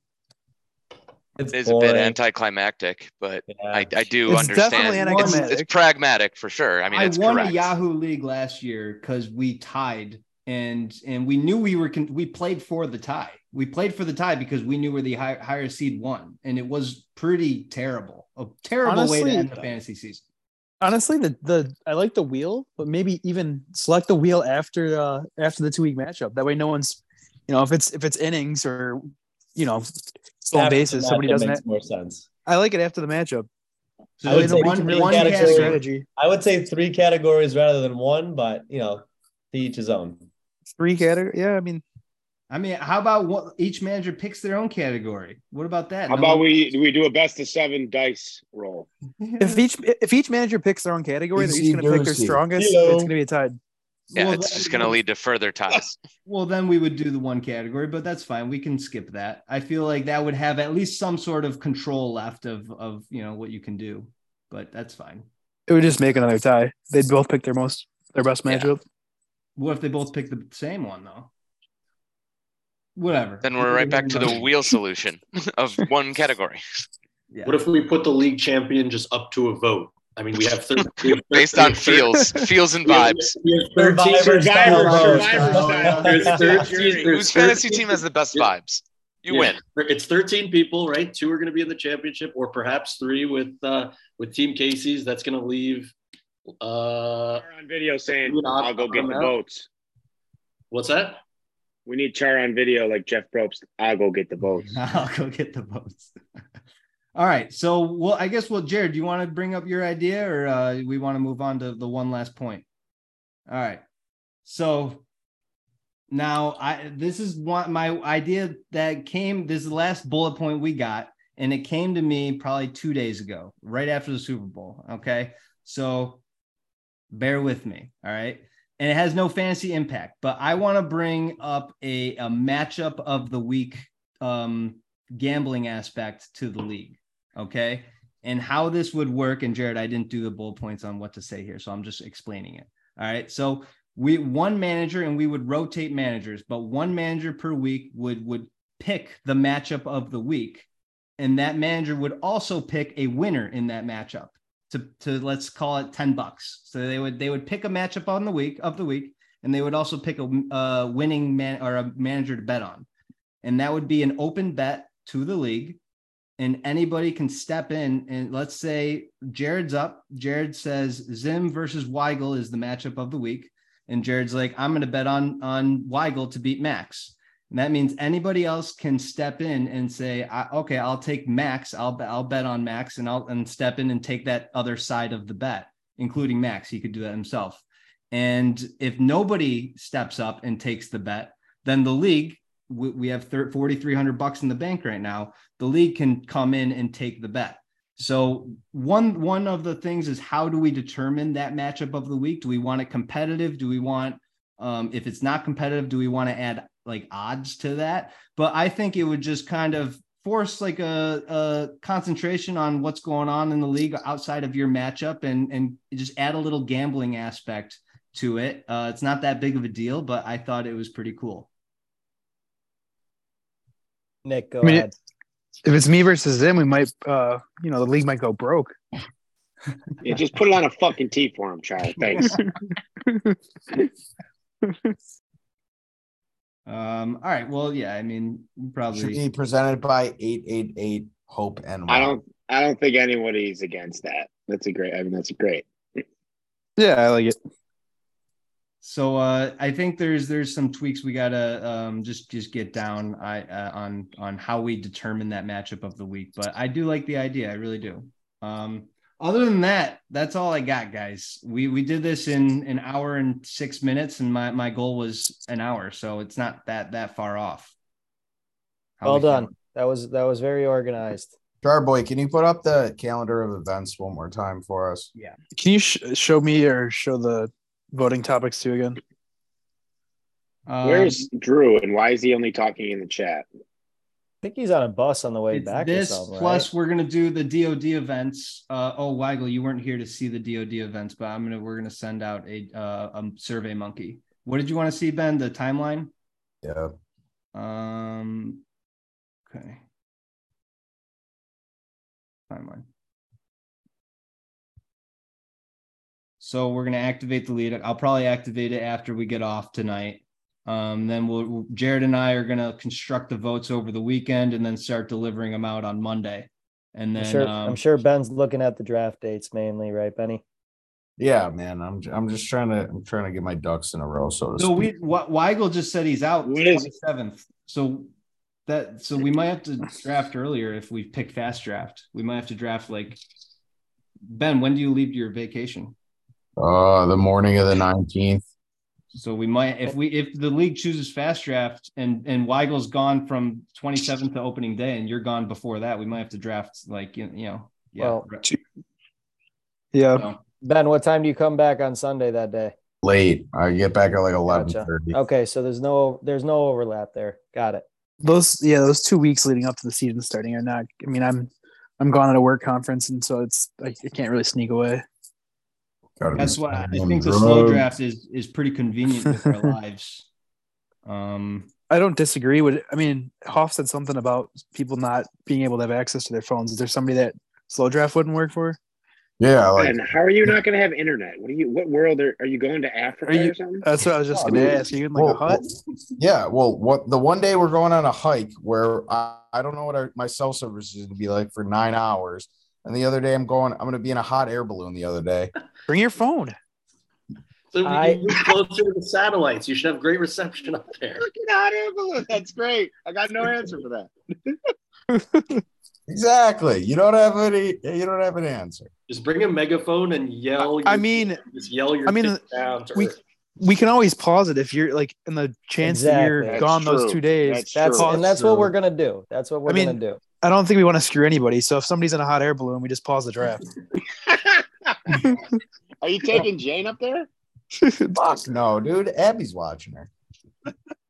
It's It is a bit anticlimactic, but Yeah. I, I do It's understand. definitely It's, it's pragmatic for sure. I mean, I won correct. a Yahoo League last year because we tied, and and we knew we were con- we played for the tie. We played for the tie because we knew where the high, higher seed won, and it was pretty terrible. A terrible way to end the fantasy season. Honestly, the the I like the wheel, but maybe even select the wheel after uh after the two week matchup. That way, no one's, you know, if it's if it's innings or, you know, stolen After the bases, somebody matchup doesn't. makes have- more sense. I like it after the matchup. So I would it's say one, three one categories. category. Strategy. I would say three categories rather than one, but you know, to each his own. Three category. Yeah, I mean, I mean, how about what each manager picks their own category? What about that? How No about one- we we do a best of seven dice roll? if each if each manager picks their own category, they're each going to pick their Easy-doosy. strongest. Hello. It's going to be a tie. Yeah, Well, it's that- just going to lead to further ties. (laughs) Well, then we would do the one category, but that's fine. We can skip that. I feel like that would have at least some sort of control left of of you know what you can do, but that's fine. It would just make another tie. They'd both pick their most their best Yeah. Matchup. What if they both pick the same one though? Whatever. then we're right back to the wheel solution (laughs) of one category Yeah. What if we put the league champion just up to a vote? I mean, we have 13 we have (laughs) based on feels, feels and we have- vibes. we have 13 Survivor Survivor, vote. Survivor style. There's There's 13 Whose fantasy team has the best Yeah. vibes? You Yeah. win. It's 13 people, right? Two are going to be in the championship, or perhaps three with uh, with Team Casey's. That's going to leave. Uh, Char on video saying, Dude, I'll- "I'll go get the out. votes." what's that? We need Char on video like Jeff Probst. I'll go get the votes. (laughs) I'll go get the votes. (laughs) All right. So, well, I guess, well, Jared, do you want to bring up your idea or uh, we want to move on to the one last point? All right. So now I this is one my idea that came this is the last bullet point we got, and it came to me probably two days ago, right after the Super Bowl. Okay. So Bear with me. All right. And it has no fantasy impact, but I want to bring up a, a matchup of the week um, gambling aspect to the league. Okay. And how this would work. And Jared, I didn't do the bullet points on what to say here. So I'm just explaining it. All right. So we one manager and we would rotate managers, but one manager per week would would pick the matchup of the week. And that manager would also pick a winner in that matchup to, to let's call it 10 bucks. So they would they would pick a matchup on the week of the week, and they would also pick a, a winning man or a manager to bet on. And that would be an open bet to the league and anybody can step in and let's say Jared's up. Jared says Zim versus Weigel is the matchup of the week. And Jared's like, I'm gonna bet on on Weigel to beat Max. And that means anybody else can step in and say, okay, I'll take Max. I'll I'll bet on Max and I'll and step in and take that other side of the bet, including Max. He could do that himself. And if nobody steps up and takes the bet, then the league we, we have 4,300 bucks in the bank right now. The league can come in and take the bet. So one one of the things is how do we determine that matchup of the week? Do we want it competitive? Do we want um, if it's not competitive, do we want to add like odds to that? But I think it would just kind of force like a, a concentration on what's going on in the league outside of your matchup and and just add a little gambling aspect to it. Uh, it's not that big of a deal, but I thought it was pretty cool. Nick, go I mean, ahead. If it's me versus them, we might, uh, you know, the league might go broke. Yeah, just put it on a fucking tee for him, Charlie. Thanks. (laughs) Um, all right. Well, yeah, I mean, probably Should probably be presented by eight eight eight Hope and I don't. I don't think anybody's against that. That's a great. I mean, that's great. Yeah, I like it. So uh, I think there's there's some tweaks we gotta um, just just get down I, uh, on on how we determine that matchup of the week. But I do like the idea, I really do. Um, other than that, that's all I got, guys. We we did this in an hour and six minutes, and my my goal was an hour, so it's not that that far off. How Well we feeling? done. That was that was very organized. Jarboy, can you put up the calendar of events one more time for us? Yeah. Can you sh- show me or show the voting topics too again? Um, Where's Drew, and why is he only talking in the chat? I think he's on a bus on the way It's back. this or plus right? we're gonna do the DoD events. Uh, oh, Weigel, you weren't here to see the DoD events, but I'm gonna we're gonna send out a uh, a survey monkey. What did you want to see, Ben? The timeline. Yeah. Um. Okay. Timeline. So we're gonna activate the lead. I'll probably activate it after we get off tonight. Um, then we'll Jared and I are gonna construct the votes over the weekend and then start delivering them out on Monday. And I'm then sure, um, I'm sure Ben's looking at the draft dates mainly, right, Benny? Yeah, man. I'm I'm just trying to I'm trying to get my ducks in a row, so to So speak. we Wa- Weigel just said he's out What is- twenty seventh. So that so we might have to draft earlier if we pick fast draft. We might have to draft like Ben. When do you leave your vacation? Uh the morning of the 19th. So we might if we if the league chooses fast draft and and Weigel's gone from twenty seventh to opening day and you're gone before that, we might have to draft like you, you know yeah. Well, Yeah. So, Ben, what time do you come back on Sunday that day? Late. I get back at like eleven Gotcha. Okay, so there's no there's no overlap there. Got it. Those yeah, those two weeks leading up to the season starting are not. I mean, I'm I'm gone at a work conference, and so it's I, I can't really sneak away. That's why I think the slow draft is is pretty convenient with our (laughs) lives. Um, I don't disagree with. I mean, Hoff said something about people not being able to have access to their phones. Is there somebody that slow draft wouldn't work for? Yeah, like and how are you not going to have internet? What are you? What world are, are you going to Africa Are you- or something? That's what I was just I going to ask. Are you in like well, a hut? well, yeah, well, what the one day we're going on a hike where I, I don't know what our, my cell service is going to be like for nine hours, and the other day I'm going, I'm going to be in a hot air balloon the other day. (laughs) Bring your phone. So you I- move closer to the satellites. You should have great reception up there. Look at hot air balloon. That's great. I got no answer for that. (laughs) Exactly. You don't have any. You don't have an answer. Just bring a megaphone and yell. I your- mean, just yell your I mean, down to we- earth. we can always pause it if you're like in the chance that you're Exactly. gone That's those two days. That's That's and that's what we're gonna do. That's what we're I mean- gonna do. I don't think we want to screw anybody. So if somebody's in a hot air balloon, we just pause the draft. (laughs) Are you taking Jane up there? (laughs) Fuck no, dude. Abby's watching her.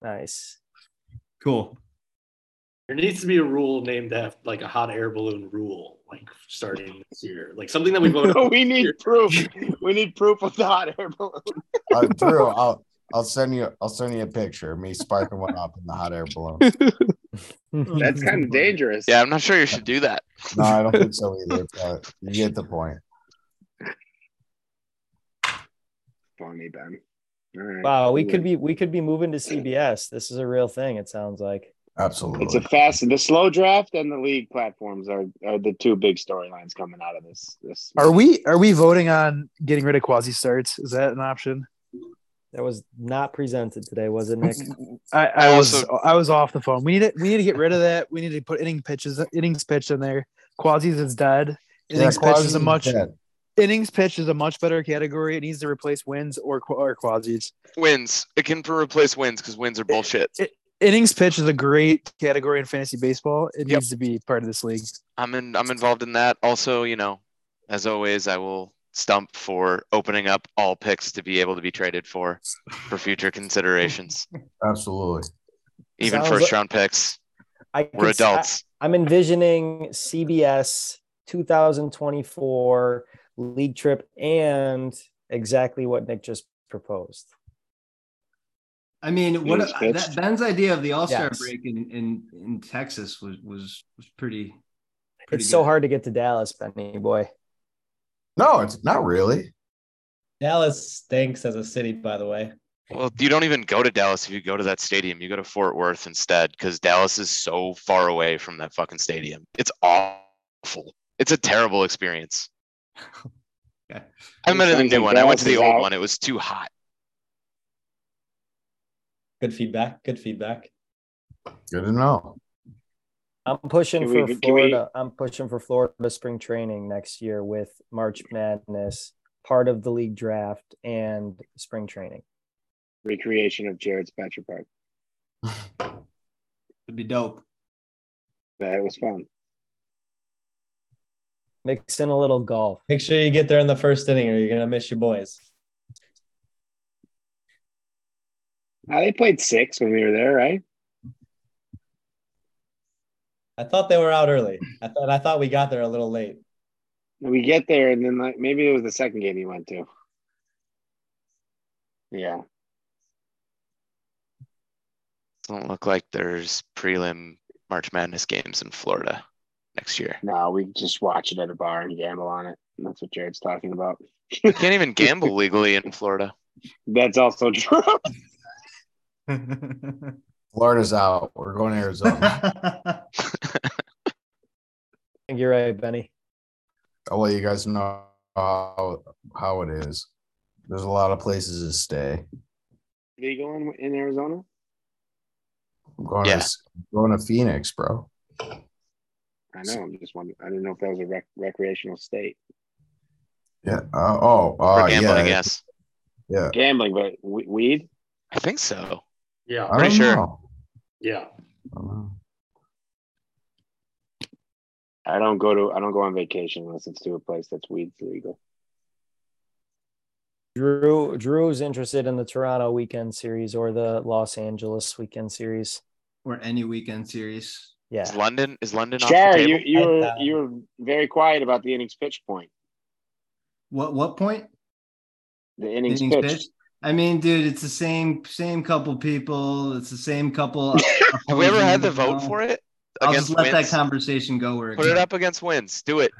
Nice. Cool. There needs to be a rule named after like a hot air balloon rule, like starting this year, like something that we voted. (laughs) we need proof. We need proof of the hot air balloon. Uh, Drew, I'll I'll send you I'll send you a picture of me sparking one up in the hot air balloon. That's kind of (laughs) dangerous. Yeah, I'm not sure you should do that. No, I don't think so either. But you get the point. Funny, Ben. All right. Wow, we could be we could be moving to CBS. This is a real thing. It sounds like. Absolutely. It's a fast. The slow draft and the league platforms are, are the two big storylines coming out of this. This Are we are we voting on getting rid of quasi starts? Is that an option? That was not presented today, was it, Nick? I, I I was I was off the phone. We need to we need to get rid of that. We need to put inning pitches innings pitched in there. Quasi's is dead. Innings pitched is a much dead. Innings pitched is a much better category. It needs to replace wins or qu- or quasis. Wins. It can replace wins because wins are bullshit. Innings pitch is a great category in fantasy baseball. It Yep. needs to be part of this league. I'm in. I'm involved in that. Also, you know, as always, I will stump for opening up all picks to be able to be traded for for future considerations, (laughs) Absolutely. even Sounds first round picks. I We're could s- I- adults. I'm envisioning CBS 2024 league trip and exactly what Nick just proposed. I mean, what Innings that. Ben's idea of the All Star Yes. break in, in in Texas was was was pretty. pretty It's so hard to get to Dallas, Benny boy. No, it's not really. Dallas stinks as a city, by the way. Well, you don't even go to Dallas if you go to that stadium. You go to Fort Worth instead because Dallas is so far away from that fucking stadium. It's awful. It's a terrible experience. Okay. I'm in the Sounds new like one. I went to the old out. one. It was too hot. Good feedback. Good feedback. Good to know. I'm pushing Can for we- can we- Florida. I'm pushing for Florida spring training next year with March Madness, part of the league draft, and spring training. recreation of Jared's Petco Park. It'd be dope. That was fun. Mix in a little golf. Make sure you get there in the first inning, or you're gonna miss your boys. Uh, they played six when we were there, right? I thought they were out early. I thought I thought we got there a little late. We get there, and then like maybe it was the second game you went to. Yeah, Doesn't look like there's prelim March Madness games in Florida next year. no, we just watch it at a bar and gamble on it. That's what Jared's talking about. You can't even gamble legally in Florida. That's also true. (laughs) Florida's out. We're going to Arizona. (laughs) I think you're right, Benny. I'll let you guys know how how it is. There's a lot of places to stay. Legal in, in Arizona? I'm going Yeah. to going to Phoenix, bro. I know. I'm just wondering. I didn't know if that was a rec- recreational state. Yeah. Uh, oh, For uh, gambling, yeah, yes. yeah. Gambling, but we- weed? I think so. Yeah, I Pretty sure. know. yeah. I don't. I don't go to. I don't go on vacation unless it's to a place that's weed legal. Drew Drew's interested in the Toronto weekend series or the Los Angeles weekend series. or any weekend series. Yeah. Is London is London off the you table? you I uh, were thought- you were very quiet about the innings pitch point. What what point? The innings, Innings pitched. pitched? I mean, dude, it's the same same couple people. It's the same couple. (laughs) Have we ever had the vote for it I'll just let wins? that conversation go where it Put it up against wins. Do it.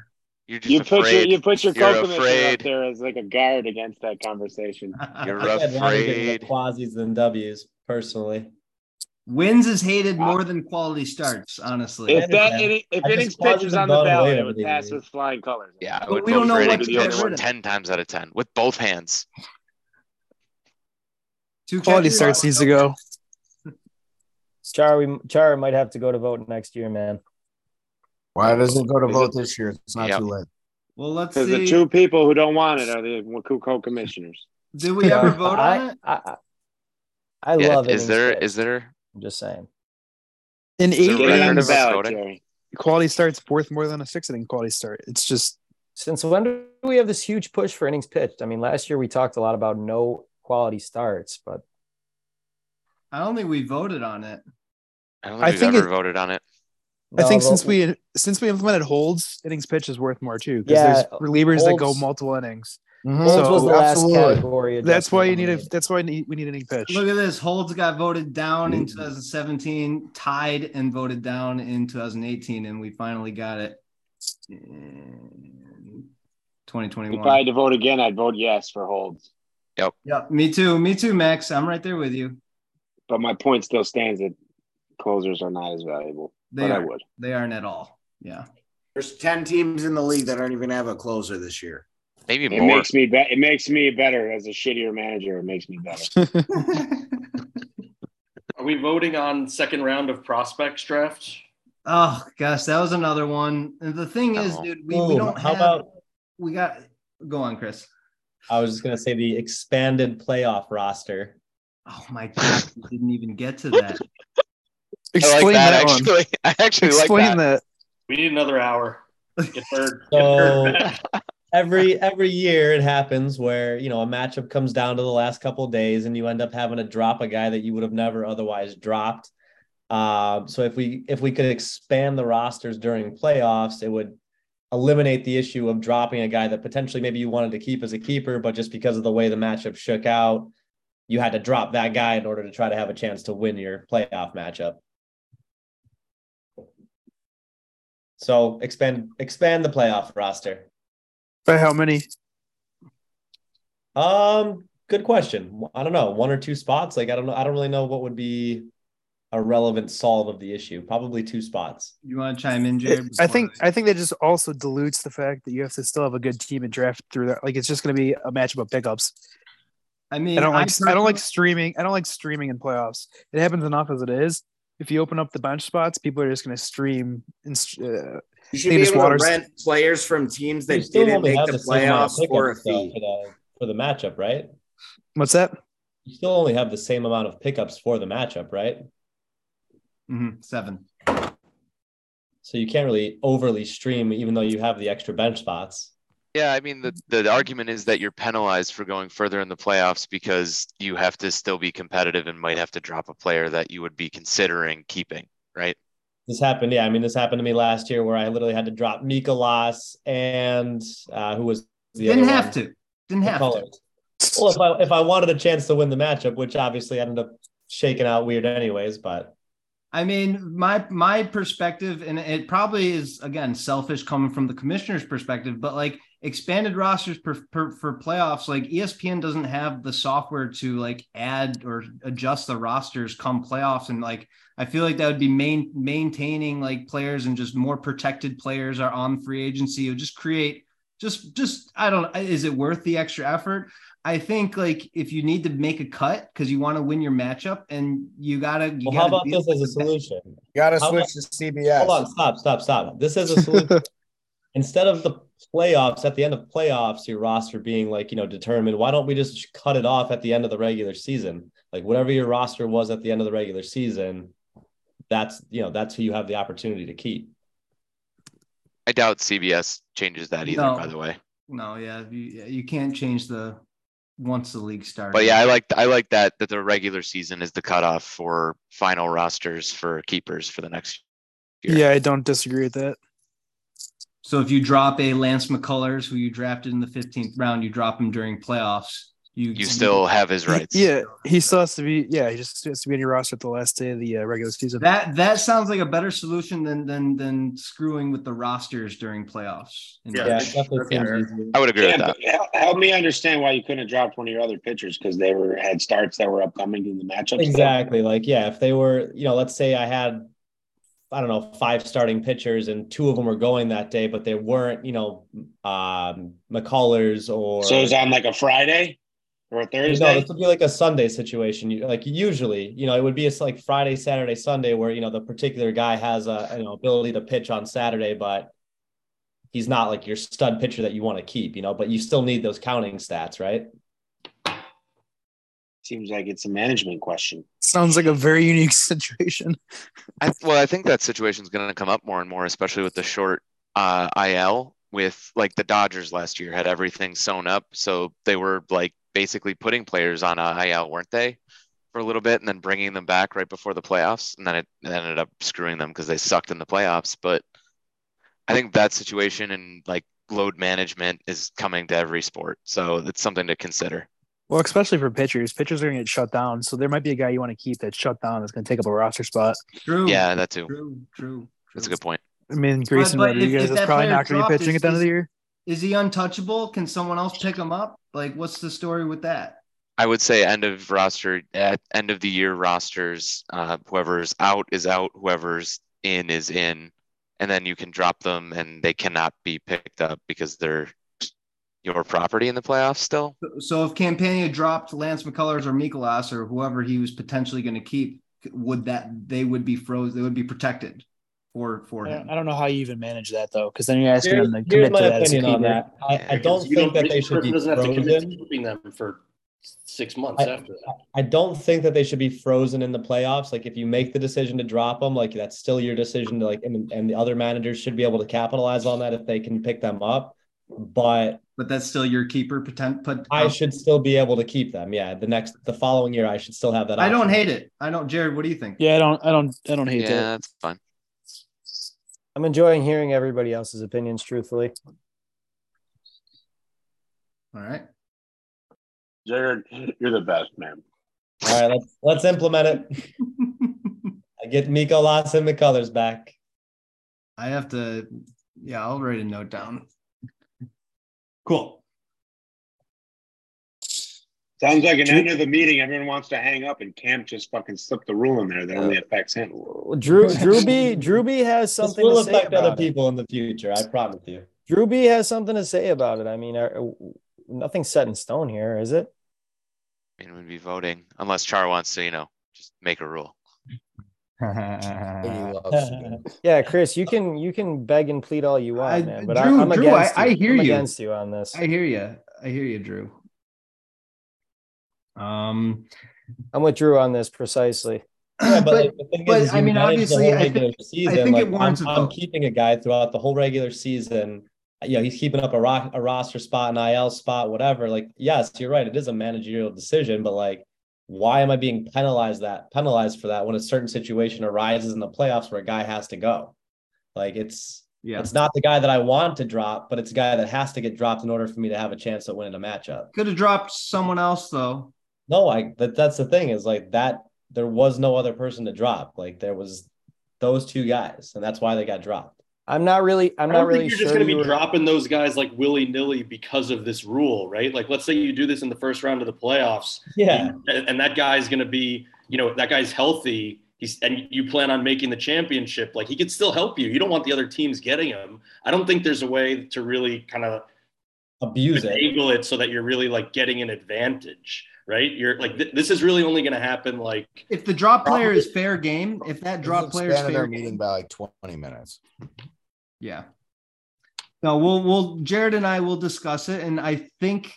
You're just You put your you put your You're co-commissioner up there as like a guard against that conversation. You're (laughs) I think I'd rather give afraid. the quasis than W's personally. Wins is hated more than quality starts, honestly. If that understand. inning, if I just innings quasi pitch was on the gone ballot, it would pass with flying colors. Yeah, I But would we don't know what to get pitched rid of. ten times out of ten with both hands. Two Quality starts needs to go. Char, we, Char might have to go to vote next year, man. Why doesn't it go to vote this year? It's not Yep. too late. Well, let's Because the two people who don't want it are the co-commissioners. Did we ever (laughs) vote I, on it? I, I, I Yeah, love it. is there is there I'm just saying. In eight there Get it on the Innings innings, ballot, voting? Jerry. quality starts worth more than a six inning quality start. It's just Since when do we have this huge push for innings pitched? I mean, last year we talked a lot about no quality starts, but I don't think we voted on it. I don't I think we've think ever it- voted on it. I think No, since we since we implemented holds, innings pitch is worth more too. Because Yeah, there's relievers that go multiple innings. Holds So- was the last category. That's why you need a that's why we need, we need an inning pitch. Look at this. Holds got voted down in mm. 2017, tied and voted down in 2018, and we finally got it in If I had to vote again, I'd vote yes for holds. Yep. Yep. me too. Me too, Max. I'm right there with you. But my point still stands that closers are not as valuable. They but I are. would. They aren't at all. Yeah. There's 10 teams in the league that aren't even have a closer this year. Maybe It more. makes me be- it makes me better as a shittier manager. It makes me better. (laughs) Are we voting on second round of prospects draft? Oh gosh, that was another one. And the thing is, dude, we, we don't how have. about we got. Go on, Chris. I was just gonna say the expanded playoff roster. Oh my god, we didn't even get to that. (laughs) I Explain like that, that, one. actually. (laughs) I actually Explain like that. that. We need another hour. Get third. So- get third back. Every every year it happens where you know a matchup comes down to the last couple days and you end up having to drop a guy that you would have never otherwise dropped. Um, so if we if we could expand the rosters during playoffs it would eliminate the issue of dropping a guy that potentially maybe you wanted to keep as a keeper but just because of the way the matchup shook out you had to drop that guy in order to try to have a chance to win your playoff matchup. So expand expand the playoff roster By how many? Um, good question. I don't know, one or two spots. Like I don't know. I don't really know what would be a relevant solve of the issue. Probably two spots. You want to chime in, Jared? I think I think that just also dilutes the fact that you have to still have a good team and draft through that. Like it's just going to be a matchup of pickups. I mean, I don't like I don't like streaming. I don't like streaming in playoffs. It happens enough as it is. If you open up the bench spots, people are just going to stream and uh, You should Famous be able Waters. to rent players from teams that still didn't only make have the the same amount of playoffs for a pickups, fee. for the for the matchup, right? what's that? You still only have the same amount of pickups for the matchup, right? Mhm, seven. So you can't really overly stream, even though you have the extra bench spots. Yeah, I mean the the argument is that you're penalized for going further in the playoffs because you have to still be competitive and might have to drop a player that you would be considering keeping, right? This happened, yeah. I mean, this happened to me last year where I literally had to drop Mikolas and uh, who was the Didn't have one? to. Didn't have to. Well, if I if I wanted a chance to win the matchup, which obviously ended up shaking out weird anyways, but I mean, my my perspective, and it probably is again selfish coming from the commissioner's perspective, but like expanded rosters per, per, for playoffs, like ESPN doesn't have the software to like add or adjust the rosters come playoffs, and like I feel like that would be main maintaining like players and just more protected players are on free agency. It would just create just just I don't is it worth the extra effort? I think like if you need to make a cut because you want to win your matchup and you gotta you well, how gotta about this as a with the- solution? You gotta How switch to CBS. Hold on, stop, stop, stop. This is a solution. (laughs) Instead of the playoffs, at the end of playoffs, your roster being like, you know, determined, why don't we just cut it off at the end of the regular season? Like whatever your roster was at the end of the regular season, that's you know, that's who you have the opportunity to keep. I doubt CBS changes that either, No. by the way. No, yeah, you you can't change the once the league starts. But yeah, I like I like that that the regular season is the cutoff for final rosters for keepers for the next year. Yeah, I don't disagree with that. So if you drop a Lance McCullers who you drafted in the 15th round, you drop him during playoffs. You You still have his rights. Yeah, he still has to be. Yeah, he just has to be on your roster at the last day of the uh, regular season. that that sounds like a better solution than than than screwing with the rosters during playoffs. In Yeah. Yeah, definitely Okay. seems easier. I would agree Yeah, with that. help me understand why you couldn't have dropped one of your other pitchers because they were had starts that were upcoming in the matchup. Exactly. Like, yeah, if they were, you know, let's say I had, I don't know, five starting pitchers and two of them were going that day, but they weren't, you know, um, McCullers or. So it was on like a Friday or a Thursday? No, this would be like a Sunday situation. Like usually, you know, it would be a, like Friday, Saturday, Sunday, where you know the particular guy has a you know ability to pitch on Saturday, but he's not like your stud pitcher that you want to keep. You know, but you still need those counting stats, right? Seems like it's a management question. Sounds like a very unique (laughs) situation. I, well, I think that situation is going to come up more and more, especially with the short uh, IL. with like the Dodgers last year had everything sewn up. So they were like basically putting players on a IL, weren't they? For a little bit and then bringing them back right before the playoffs. And then it ended up screwing them because they sucked in the playoffs. But I think that situation and like load management is coming to every sport. So it's something to consider. Well, especially for pitchers, pitchers are going to get shut down. So there might be a guy you want to keep that's shut down that's going to take up a roster spot. True. Yeah, that too. True. True. That's a good point. I mean, Grayson but if- Rodriguez if is probably not going to be pitching is- at the end of the year. Is he untouchable? Can someone else pick him up? Like, what's the story with that? I would say end of roster at end of the year rosters. Uh, whoever's out is out. Whoever's in is in, and then you can drop them, and they cannot be picked up because they're your property in the playoffs still. So if Campagna dropped Lance McCullers or Mikolas or whoever he was potentially going to keep, would that they would be frozen? They would be protected for for I him. don't, I don't know how you even manage that though, because then you're asking Here's, them to commit to that. as a opinion on that. I, I don't you think that they should be person doesn't have to commit to frozen. keeping them for six months I- after that. I don't think that they should be frozen in the playoffs. Like if you make the decision to drop them, like that's still your decision to like, and, and the other managers should be able to capitalize on that if they can pick them up. But But that's still your keeper. Potent, put. I oh. should still be able to keep them. Yeah, the next, the following year, I should still have that. I don't hate it. I don't. Jared, what do you think? Yeah, I don't, I don't, I don't hate it. Yeah, that. that's fine. I'm enjoying hearing everybody else's opinions. Truthfully, All right. Jared, you're the best, man. All right, let's let's implement it. (laughs) I get Mikolas and McCullers back. I have to. Yeah, I'll write a note down. Cool. Sounds like an end of the meeting. Everyone wants to hang up, and Camp just fucking slipped the rule in there that only uh, affects him. Drew Drewby Drewby has This something will to say affect other it. people in the future. I promise you. Drewby has something to say about it. I mean, are, nothing's set in stone here, is it? I mean, we'd be voting unless Char wants to, you know, just make a rule. (laughs) (laughs) Yeah, Chris, you can you can beg and plead all you want, I- man. But Drew- I, am Drew, I- against I you. hear I'm you. against you on this. I hear you. I hear you, Drew. Um, I'm with Drew on this precisely. Yeah, but, but like, but, is, is I mean, obviously, I regular think- I season. think like, it warrants I'm, a I'm keeping a guy throughout the whole regular season. You know, he's keeping up a, ro- a roster spot, an IL spot, whatever. Like, yes, you're right. It is a managerial decision, but like, why am I being penalized that penalized for that when a certain situation arises in the playoffs where a guy has to go? Like, it's yeah. it's not the guy that I want to drop, but it's a guy that has to get dropped in order for me to have a chance at winning a matchup. Could have dropped someone else though. No, I that that's the thing is like that there was no other person to drop. Like there was those two guys, and that's why they got dropped. I'm not really. I'm I not don't really think you're sure. just going to be were- dropping those guys like willy nilly because of this rule, right? Like, let's say you do this in the first round of the playoffs, Yeah. and, and that guy's going to be, you know, that guy's healthy. He's and you plan on making the championship. Like, he could still help you. You don't want the other teams getting him. I don't think there's a way to really kind of Abuse it. finagle it so that you're really like getting an advantage, right? You're like th- this is really only going to happen like If the drop player is fair game, if that drop player is expanded fair our game, meeting by like 20 minutes. Yeah. No, we'll we'll Jared and I will discuss it, and I think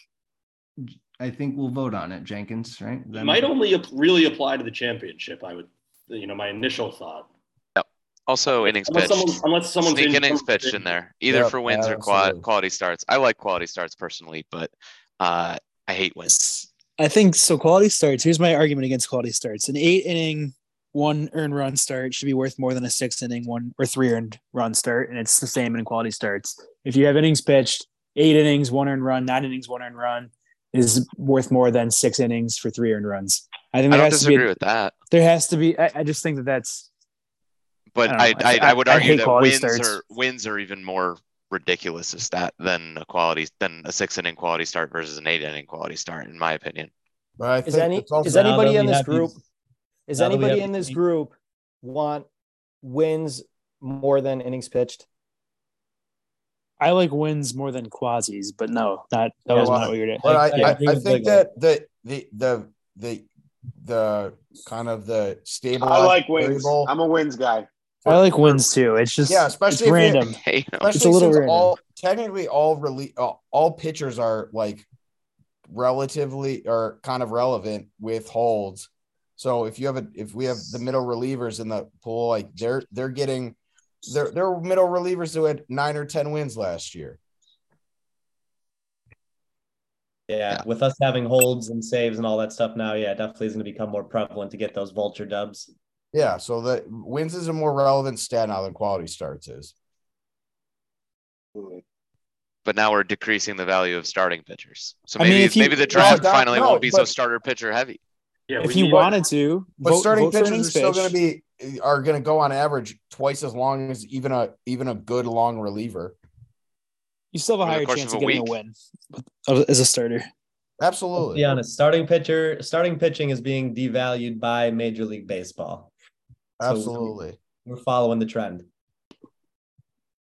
I think we'll vote on it, Jenkins. Right? it might only ap- really apply to the championship. I would, you know, my initial thought. Yep. Also, innings Unless pitched. someone- unless someone's Sneak in- innings pitched in there, either Yep, for wins or quad, quality starts. I like quality starts personally, but uh, I hate wins. I think so. Quality starts. Here's my argument against quality starts. An eight inning, one earned run start should be worth more than a six inning, one or three earned run start, and it's the same in quality starts. If you have innings pitched, eight innings, one earned run, nine innings, one earned run is worth more than six innings for three earned runs. I think I there don't has to be. with that, There has to be. I, I just think that that's. but I I know. I, I- I, would argue hate that wins starts. are wins are even more ridiculous a stat than a quality than a six inning quality start versus an eight inning quality start, in my opinion. But I Is think any also- is anybody we in this have these- group? Is now that we anybody in this group want wins more than innings pitched? I like wins more than quasis, but no, not that Yeah, was well, not what you're doing. But I, I I, agree I think that the the the the the kind of the stable. I like wins. variable- I'm a wins guy. I like wins too. It's just Yeah, it's especially if random. (laughs) Hey, especially It's a little since random. all technically all rele- all, all pitchers are like relatively or kind of relevant with holds. So if you have a if we have the middle relievers in the pool, like they're they're getting their their middle relievers who had nine or ten wins last year. Yeah, with us having holds and saves and all that stuff now, yeah, definitely is going to become more prevalent to get those vulture dubs. Yeah, so the wins is a more relevant stat now than quality starts is. But now we're decreasing the value of starting pitchers. So I mean, maybe you- maybe the draft No, finally no, won't be so starter pitcher heavy. Yeah, if we you need- wanted to, But vote, starting vote pitchers are still going to be are going to go on average twice as long as even a even a good long reliever. You still have a higher chance of of getting week. a win as a starter. Let's Absolutely. be honest, starting pitcher, starting pitching is being devalued by Major League Baseball. So Absolutely. we're following the trend.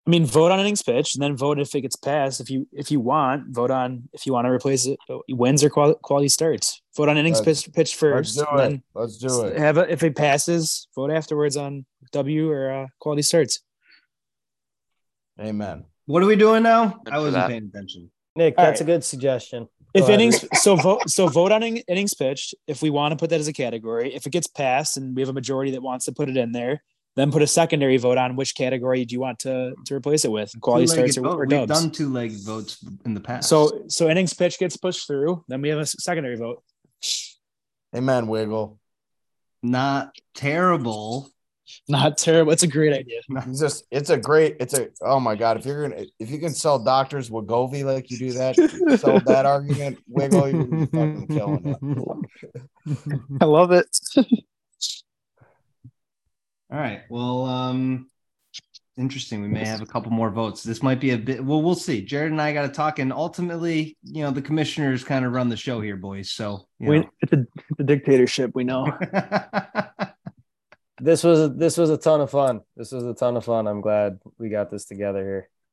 I mean, vote on innings pitch, and then vote if it gets passed. If you if you want, vote on if you want to replace it. Wins or quality starts. Vote on innings Let's- pitch, pitch Let's first. do and it. Let's do it. Have a, if it passes, vote afterwards on W or uh, quality starts. Amen. What are we doing now? Good I wasn't that. paying attention. Nick, All that's right. a good suggestion. If Go ahead, innings, so vote so vote on in- innings pitched. If we want to put that as a category, if it gets passed and we have a majority that wants to put it in there, then put a secondary vote on which category do you want to to replace it with, quality starts or, or We've done two leg votes in the past. So so innings pitch gets pushed through, then we have a secondary vote. Amen, Wiggle. not terrible. Not terrible. It's a great idea. (laughs) It's just it's a great it's a oh my god if you're gonna if you can sell doctors Wegovy like you do that sell that argument Wiggle you're fucking killing it. I love it. (laughs) All right. Well, um, interesting. We may have a couple more votes. This might be a bit. Well, we'll see. Jared and I got to talk, and ultimately, you know, the commissioners kind of run the show here, boys. So, you We, know. it's, a, it's a dictatorship. We know. (laughs) This was this was a ton of fun. This was a ton of fun. I'm glad we got this together here.